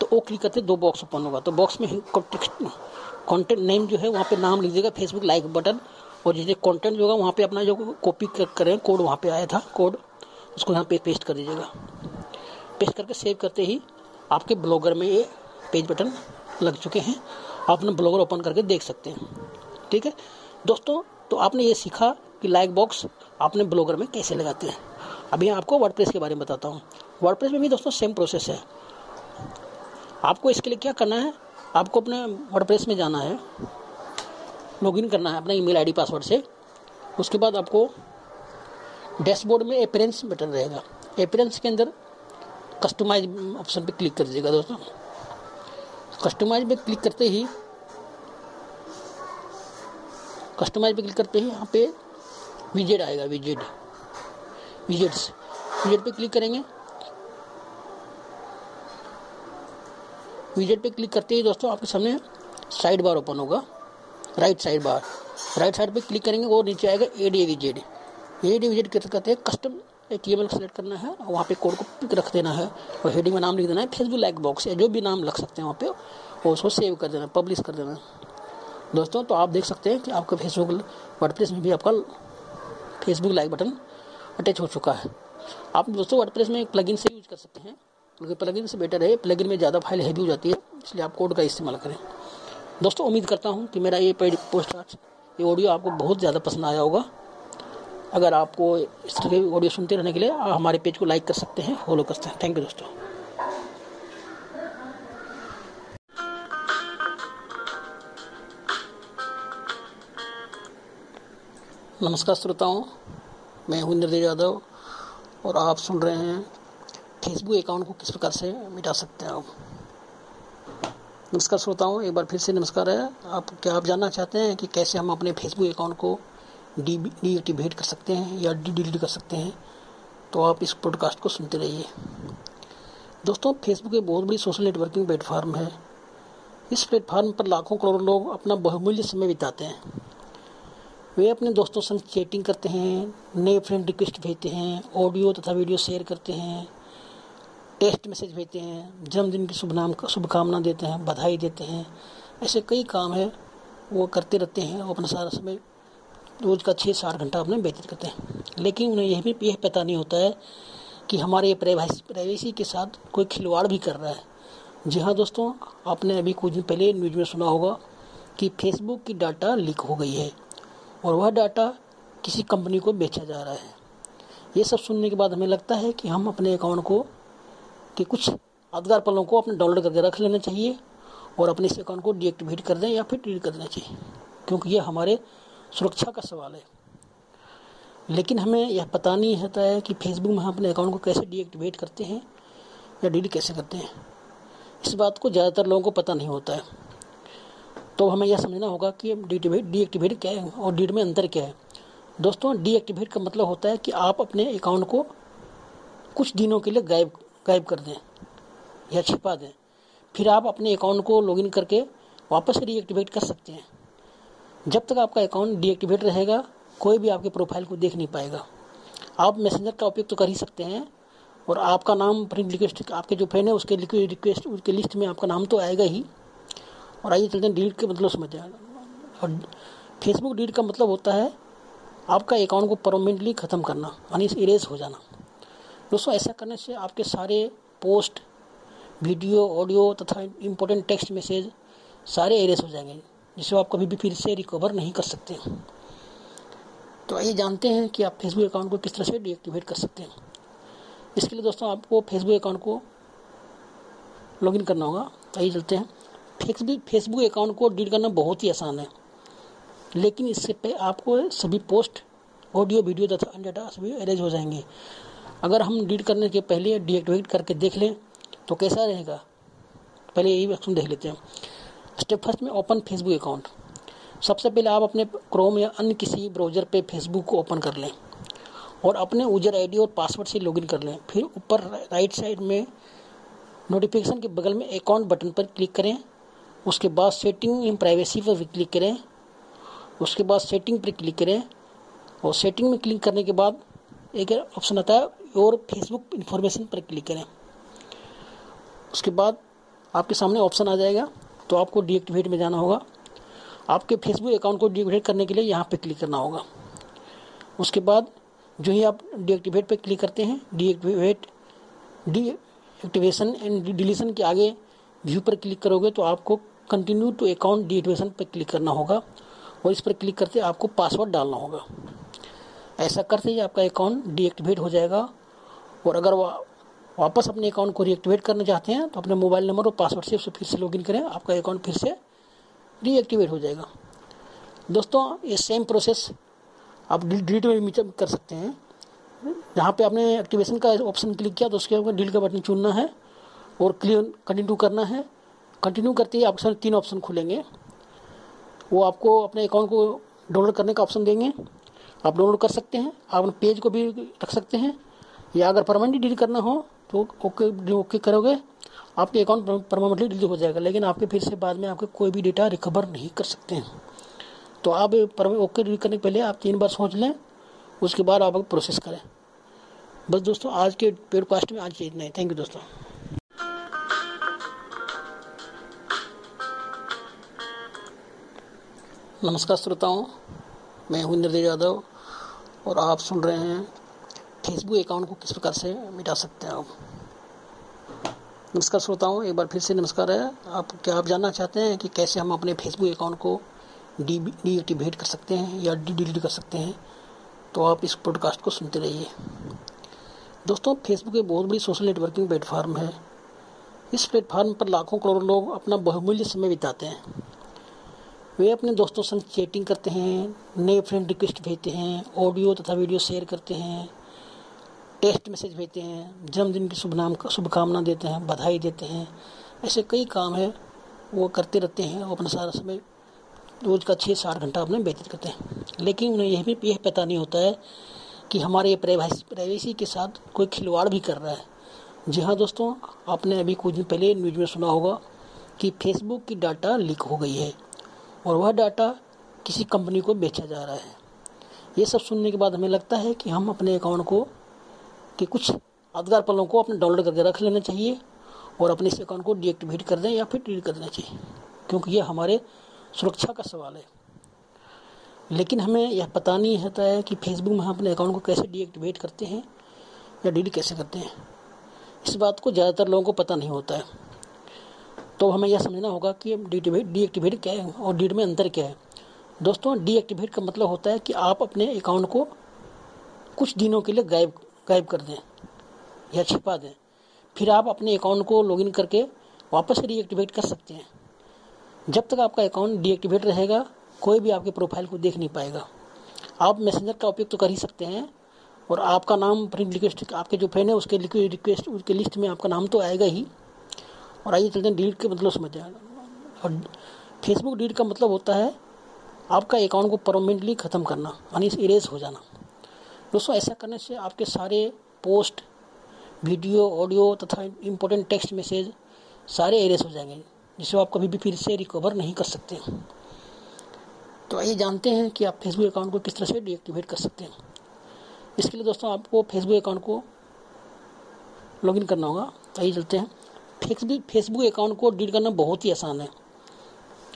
तो वो क्लिक करते दो बॉक्स ओपन होगा। तो बॉक्स में कंटेंट नेम जो है, वहाँ पे नाम लीजिएगा फेसबुक लाइक बटन और जैसे कंटेंट जो होगा, वहाँ पे अपना जो कॉपी करें कोड वहाँ पे आया था कोड उसको यहाँ पे पेस्ट कर दीजिएगा। पेस्ट करके सेव करते ही आपके ब्लॉगर में ये पेज बटन लग चुके हैं। आप अपना ब्लॉगर ओपन करके देख सकते हैं। ठीक है? दोस्तों तो आपने ये सीखा कि लाइक बॉक्स आपने ब्लॉगर में कैसे लगाते हैं। अभी आपको वर्ड के बारे में बताता हूँ। वर्ड में भी दोस्तों सेम प्रोसेस है। आपको इसके लिए क्या करना है? आपको अपने वर्ड में जाना है लॉगिन करना है अपना ईमेल आईडी पासवर्ड से, उसके बाद आपको डैशबोर्ड में अपेरेंस बटन रहेगा। अपेरेंस के अंदर कस्टमाइज ऑप्शन पे क्लिक कर दीजिएगा दोस्तों। कस्टमाइज पे क्लिक करते ही कस्टमाइज पे क्लिक करते ही यहाँ पे विजेट आएगा विजेट विजेट्स विजेट पे क्लिक करेंगे विजेट पे क्लिक करते ही दोस्तों आपके सामने साइड बार ओपन होगा। Right side bar right side पे क्लिक करेंगे वो नीचे आएगा ए डी विजेड ए डी विजेड कहते हैं? कस्टम एक ई सेलेक्ट करना है और वहाँ पे कोड को पिक रख देना है और हेडिंग में नाम लिख देना है फिर फेसबुक लाइक बॉक्स या जो भी नाम लग सकते हैं वहाँ पे, वो उसको सेव कर देना पब्लिश कर देना। दोस्तों तो आप देख सकते हैं कि आपका फेसबुक वर्ड में भी आपका फेसबुक लाइक बटन अटैच हो चुका है। आप दोस्तों वर्ड में एक प्लगइन से यूज़ कर सकते हैं। क्योंकि प्लगइन से बेटर है, प्लगइन में ज़्यादा फ़ाइल हैवी हो जाती है, इसलिए आप कोड का इस्तेमाल करें। दोस्तों, उम्मीद करता हूँ कि मेरा ये पेड पोस्ट ये ऑडियो आपको बहुत ज़्यादा पसंद आया होगा। अगर आपको इस तरह के ऑडियो सुनते रहने के लिए, आप हमारे पेज को लाइक कर सकते हैं, फॉलो कर सकते हैं। थैंक यू दोस्तों। नमस्कार श्रोताओं, मैं हूँ इंद्रदेव यादव, और आप सुन रहे हैं फेसबुक अकाउंट को किस प्रकार से मिटा सकते हैं आप? नमस्कार श्रोताओं, एक बार फिर से नमस्कार है। आप क्या आप जानना चाहते हैं कि कैसे हम अपने फेसबुक अकाउंट को डीएक्टिवेट कर सकते हैं या डी, डिलीट कर सकते हैं? तो आप इस पॉडकास्ट को सुनते रहिए। दोस्तों फेसबुक एक बहुत बड़ी सोशल नेटवर्किंग प्लेटफार्म है। इस प्लेटफॉर्म पर लाखों करोड़ों लोग अपना बहुमूल्य समय बिताते हैं। वे अपने दोस्तों संग चैटिंग करते हैं, नए फ्रेंड रिक्वेस्ट भेजते हैं ऑडियो तथा वीडियो शेयर करते हैं। टेक्स्ट मैसेज भेजते हैं, जन्मदिन की शुभ नाम, शुभकामना देते हैं, बधाई देते हैं। ऐसे कई काम है, वो करते रहते हैं और अपना सारा समय रोज़ का छः सात घंटा अपने व्यतीत करते हैं। लेकिन उन्हें यह भी, यह पता नहीं होता है कि हमारे ये प्राइवेसी के साथ कोई खिलवाड़ भी कर रहा है। जी हाँ दोस्तों, आपने अभी कुछ दिन पहले न्यूज़ में सुना होगा कि फेसबुक की डाटा लीक हो गई है और वह डाटा किसी कंपनी को बेचा जा रहा है। ये सब सुनने के बाद हमें लगता है कि हम अपने अकाउंट को कि कुछ यादगार पलों को अपने डाउनलोड करके रख लेना चाहिए और अपने इस अकाउंट को डीएक्टिवेट कर दें या फिर डिलीट कर देना चाहिए। क्योंकि ये हमारे सुरक्षा का सवाल है। लेकिन हमें यह पता नहीं होता है कि फेसबुक में हम अपने अकाउंट को कैसे डीएक्टिवेट करते हैं या डिलीट कैसे करते हैं। इस बात को ज़्यादातर लोगों को पता नहीं होता है। तो हमें यह समझना होगा कि डीएक्टिवेट डीएक्टिवेट क्या है और डिलीट में अंतर क्या है। दोस्तों डीएक्टिवेट का मतलब होता है कि आप अपने अकाउंट को कुछ दिनों के लिए गायब गायब कर दें या छिपा दें। फिर आप अपने अकाउंट को लॉगिन करके वापस से रीएक्टिवेट कर सकते हैं। जब तक आपका अकाउंट डीएक्टिवेट रहेगा, कोई भी आपके प्रोफ़ाइल को देख नहीं पाएगा। आप मैसेंजर का उपयोग तो कर ही सकते हैं और आपका नाम फ्रेंड रिक्वेस्ट आपके जो फ्रेंड है, उसके रिक्वेस्ट उसके लिस्ट में आपका नाम तो आएगा ही। और आइए चलते हैं डिलीट के मतलब समझ जाए और फेसबुक डिलीट का मतलब होता है आपका अकाउंट को परमानेंटली ख़त्म करना, यानी इरेज हो जाना। दोस्तों, ऐसा करने से आपके सारे पोस्ट, वीडियो, ऑडियो तथा इम्पोर्टेंट टेक्स्ट मैसेज सारे इरेज हो जाएँगे जिसे आप कभी भी फिर से रिकवर नहीं कर सकते तो आइए जानते हैं कि आप फेसबुक अकाउंट को किस तरह से डीएक्टिवेट कर सकते हैं। इसके लिए दोस्तों, आपको फेसबुक अकाउंट को लॉगिन करना होगा। आइए चलते हैं। फेसबुक फेसबुक अकाउंट को डिलीट करना बहुत ही आसान है। लेकिन इससे पे आपको सभी पोस्ट ऑडियो वीडियो तथा अन्य डाटा सभी अरेंज हो जाएँगे। अगर हम डिलीट करने के पहले डीएक्टिवेट करके देख लें तो कैसा रहेगा? पहले यही ऑप्शन देख लेते हैं। स्टेप फ़र्स्ट में ओपन फेसबुक अकाउंट सबसे पहले आप अपने क्रोम या अन्य किसी ब्राउज़र पे फेसबुक को ओपन कर लें और अपने यूज़र आईडी और पासवर्ड से लॉगिन कर लें। फिर ऊपर राइट साइड में नोटिफिकेशन के बगल में अकाउंट बटन पर क्लिक करें। उसके बाद सेटिंग इन प्राइवेसी पर क्लिक करें। उसके बाद सेटिंग पर क्लिक करें और सेटिंग में क्लिक करने के बाद एक ऑप्शन आता है और फेसबुक इन्फॉर्मेशन पर क्लिक करें। उसके बाद आपके सामने ऑप्शन आ जाएगा तो आपको डीएक्टिवेट में जाना होगा। आपके फेसबुक अकाउंट को डीएक्टिवेट करने के लिए यहाँ पर क्लिक करना होगा। उसके बाद जो ही आप डीएक्टिवेट पर क्लिक करते हैं डीएक्टिवेट डीएक्टिवेशन एंड डिलीशन के आगे व्यू पर क्लिक करोगे तो आपको कंटिन्यू टू अकाउंट डीएक्टिवेशन पर क्लिक करना होगा और इस पर क्लिक करते आपको पासवर्ड डालना होगा। ऐसा करते ही आपका अकाउंट डीएक्टिवेट हो जाएगा। और अगर वह वापस अपने अकाउंट को रीएक्टिवेट करना चाहते हैं तो अपने मोबाइल नंबर और पासवर्ड से फिर से लॉगिन करें, आपका अकाउंट फिर से रीएक्टिवेट हो जाएगा। दोस्तों, ये सेम प्रोसेस आप डिलीट में भी कर सकते हैं। जहाँ पे आपने एक्टिवेशन का ऑप्शन क्लिक किया तो उसके ऊपर डिलीट का बटन चुनना है और क्लियर कंटिन्यू करना है। कंटिन्यू करते ही आपके तीन ऑप्शन खुलेंगे। वो आपको अपने अकाउंट को डाउनलोड करने का ऑप्शन देंगे। आप डाउनलोड कर सकते हैं, आप अपने पेज को भी रख सकते हैं। या अगर परमानेंटली डिलीट करना हो तो ओके ओके करोगे। आपके अकाउंट परमानेंटली डिलीट हो जाएगा, लेकिन आपके फिर से बाद में आपके कोई भी डेटा रिकवर नहीं कर सकते हैं। तो आप ओके डिलीट करने के पहले आप तीन बार सोच लें, उसके बाद आप प्रोसेस करें। बस दोस्तों, आज के पॉडकास्ट में आज इतना ही। थैंक यू दोस्तों। नमस्कार श्रोताओं, मैं हूँ इंद्रदेव यादव, और आप सुन रहे हैं फेसबुक अकाउंट को किस प्रकार से मिटा सकते हैं आप? नमस्कार श्रोताओं, एक बार फिर से नमस्कार है। आप, क्या आप जानना चाहते हैं कि कैसे हम अपने फेसबुक अकाउंट को डी डीएक्टिवेट कर सकते हैं या डी डिलीट कर सकते हैं? तो आप इस पॉडकास्ट को सुनते रहिए। दोस्तों फेसबुक एक बहुत बड़ी सोशल नेटवर्किंग प्लेटफार्म है। इस प्लेटफार्म पर लाखों करोड़ों लोग अपना बहुमूल्य समय बिताते हैं। वे अपने दोस्तों संग चैटिंग करते हैं, नए फ्रेंड रिक्वेस्ट भेजते हैं ऑडियो तथा वीडियो शेयर करते हैं। टेक्स्ट मैसेज भेजते हैं, जन्मदिन की शुभ नाम, शुभकामना देते हैं, बधाई देते हैं। ऐसे कई काम है, वो करते रहते हैं और अपना सारा समय रोज का छः साठ घंटा अपने व्यतीत करते हैं। लेकिन उन्हें यह भी, यह पता नहीं होता है कि हमारे ये प्राइवेसी के साथ कोई खिलवाड़ भी कर रहा है। जी हाँ दोस्तों, आपने अभी कुछ दिन पहले न्यूज़ में सुना होगा कि फेसबुक की डाटा लीक हो गई है और वह डाटा किसी कंपनी को बेचा जा रहा है। ये सब सुनने के बाद हमें लगता है कि हम अपने अकाउंट को कि कुछ यादगार पलों को अपने डाउनलोड करके रख लेना चाहिए और अपने इस अकाउंट को डीएक्टिवेट कर दें या फिर डिलीट कर देना चाहिए, क्योंकि ये हमारे सुरक्षा का सवाल है। लेकिन हमें यह पता नहीं होता है कि फेसबुक में हम अपने अकाउंट को कैसे डीएक्टिवेट करते हैं या डिलीट कैसे करते हैं। इस बात को ज़्यादातर लोगों को पता नहीं होता है। तो हमें यह समझना होगा कि डीएक्टिवेट डीएक्टिवेट क्या है और डीट में अंतर क्या है। दोस्तों डीएक्टिवेट का मतलब होता है कि आप अपने अकाउंट को कुछ दिनों के लिए गायब गायब कर दें या छिपा दें। फिर आप अपने अकाउंट को लॉगिन करके वापस रीएक्टिवेट कर सकते हैं। जब तक आपका अकाउंट डीएक्टिवेट रहेगा, कोई भी आपके प्रोफ़ाइल को देख नहीं पाएगा। आप मैसेंजर का उपयोग तो कर ही सकते हैं और आपका नाम फ्रेंड रिक्वेस्ट आपके जो फ्रेंड है, उसके रिक्वेस्ट उसके लिस्ट में आपका नाम तो आएगा ही। और आइए चलते हैं डिलीट के मतलब समझ जाए। और फेसबुक डिलीट का मतलब होता है आपका अकाउंट को परमानेंटली ख़त्म करना, यानी इरेज हो जाना। दोस्तों, ऐसा करने से आपके सारे पोस्ट, वीडियो, ऑडियो तथा इम्पोर्टेंट टेक्स्ट मैसेज सारे इरेज हो जाएँगे जिसे आप कभी भी फिर से रिकवर नहीं कर सकते तो आइए जानते हैं कि आप फेसबुक अकाउंट को किस तरह से डीएक्टिवेट कर सकते हैं। इसके लिए दोस्तों, आपको फेसबुक अकाउंट को लॉगिन करना होगा। तो आइए चलते हैं। फेसबुक फेसबुक अकाउंट को डिलीट करना बहुत ही आसान है।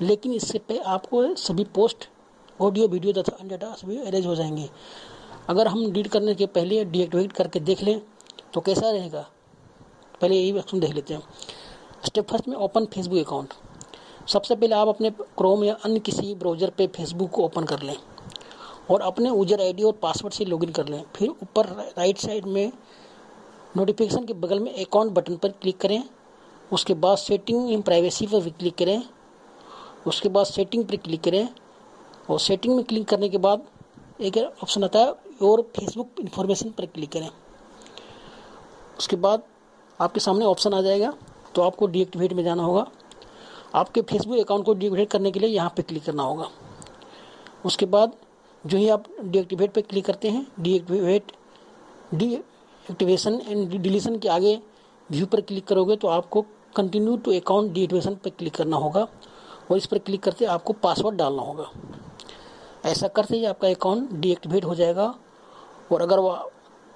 लेकिन इससे पे आपको सभी पोस्ट ऑडियो वीडियो तथा अन्य डाटा सभी अरेंज हो जाएँगे। अगर हम डिलीट करने के पहले डीएक्टिवेट करके देख लें तो कैसा रहेगा? पहले यही ऑप्शन देख लेते हैं। स्टेप फ़र्स्ट में ओपन फेसबुक अकाउंट सबसे पहले आप अपने क्रोम या अन्य किसी ब्राउज़र पे फेसबुक को ओपन कर लें और अपने यूज़र आईडी और पासवर्ड से लॉगिन कर लें। फिर ऊपर राइट साइड में नोटिफिकेशन के बगल में अकाउंट बटन पर क्लिक करें। उसके बाद सेटिंग इन प्राइवेसी पर क्लिक करें। उसके बाद सेटिंग पर क्लिक करें और सेटिंग में क्लिक करने के बाद एक ऑप्शन आता है और फेसबुक इन्फॉर्मेशन पर क्लिक करें। उसके बाद आपके सामने ऑप्शन आ जाएगा तो आपको डीएक्टिवेट में जाना होगा। आपके फेसबुक अकाउंट को डीएक्टिवेट करने के लिए यहाँ पे क्लिक करना होगा। उसके बाद जो ही आप डीएक्टिवेट पे क्लिक करते हैं डीएक्टिवेट डीएक्टिवेशन एंड डिलीशन के आगे व्यू पर क्लिक करोगे तो आपको कंटिन्यू टू अकाउंट डीएक्टिवेशन पर क्लिक करना होगा। और इस पर क्लिक करते आपको पासवर्ड डालना होगा। ऐसा करते ही आपका अकाउंट डीएक्टिवेट हो जाएगा। और अगर वह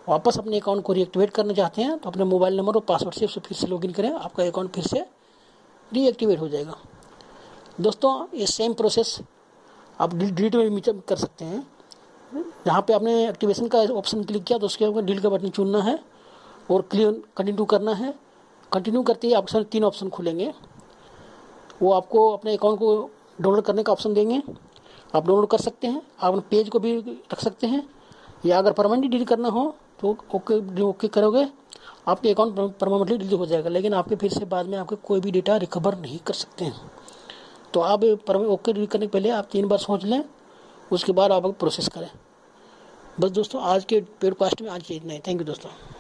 वापस अपने अकाउंट को रीएक्टिवेट करना चाहते हैं तो अपने मोबाइल नंबर और पासवर्ड से फिर से लॉगिन करें, आपका अकाउंट फिर से रीएक्टिवेट हो जाएगा। दोस्तों, ये सेम प्रोसेस आप डिलीट में भी कर सकते हैं। जहाँ पे आपने एक्टिवेशन का ऑप्शन क्लिक किया तो उसके ऊपर डिलीट का बटन चुनना है और क्लियर कंटिन्यू करना है। कंटिन्यू करते ही आपके सामने तीन ऑप्शन खुलेंगे। वो आपको अपने अकाउंट को डाउनलोड करने का ऑप्शन देंगे। आप डाउनलोड कर सकते हैं, आप पेज को भी रख सकते हैं। या अगर परमानेंटली डिलीट करना हो तो ओके ओके करोगे, आपके अकाउंट परमानेंटली डिलीट हो जाएगा। लेकिन आपके फिर से बाद में आपके कोई भी डेटा रिकवर नहीं कर सकते हैं। तो आप ओके डिलीट करने के पहले आप तीन बार सोच लें, उसके बाद आप प्रोसेस करें। बस दोस्तों, आज के पेडकास्ट में आज इतना ही। थैंक यू दोस्तों।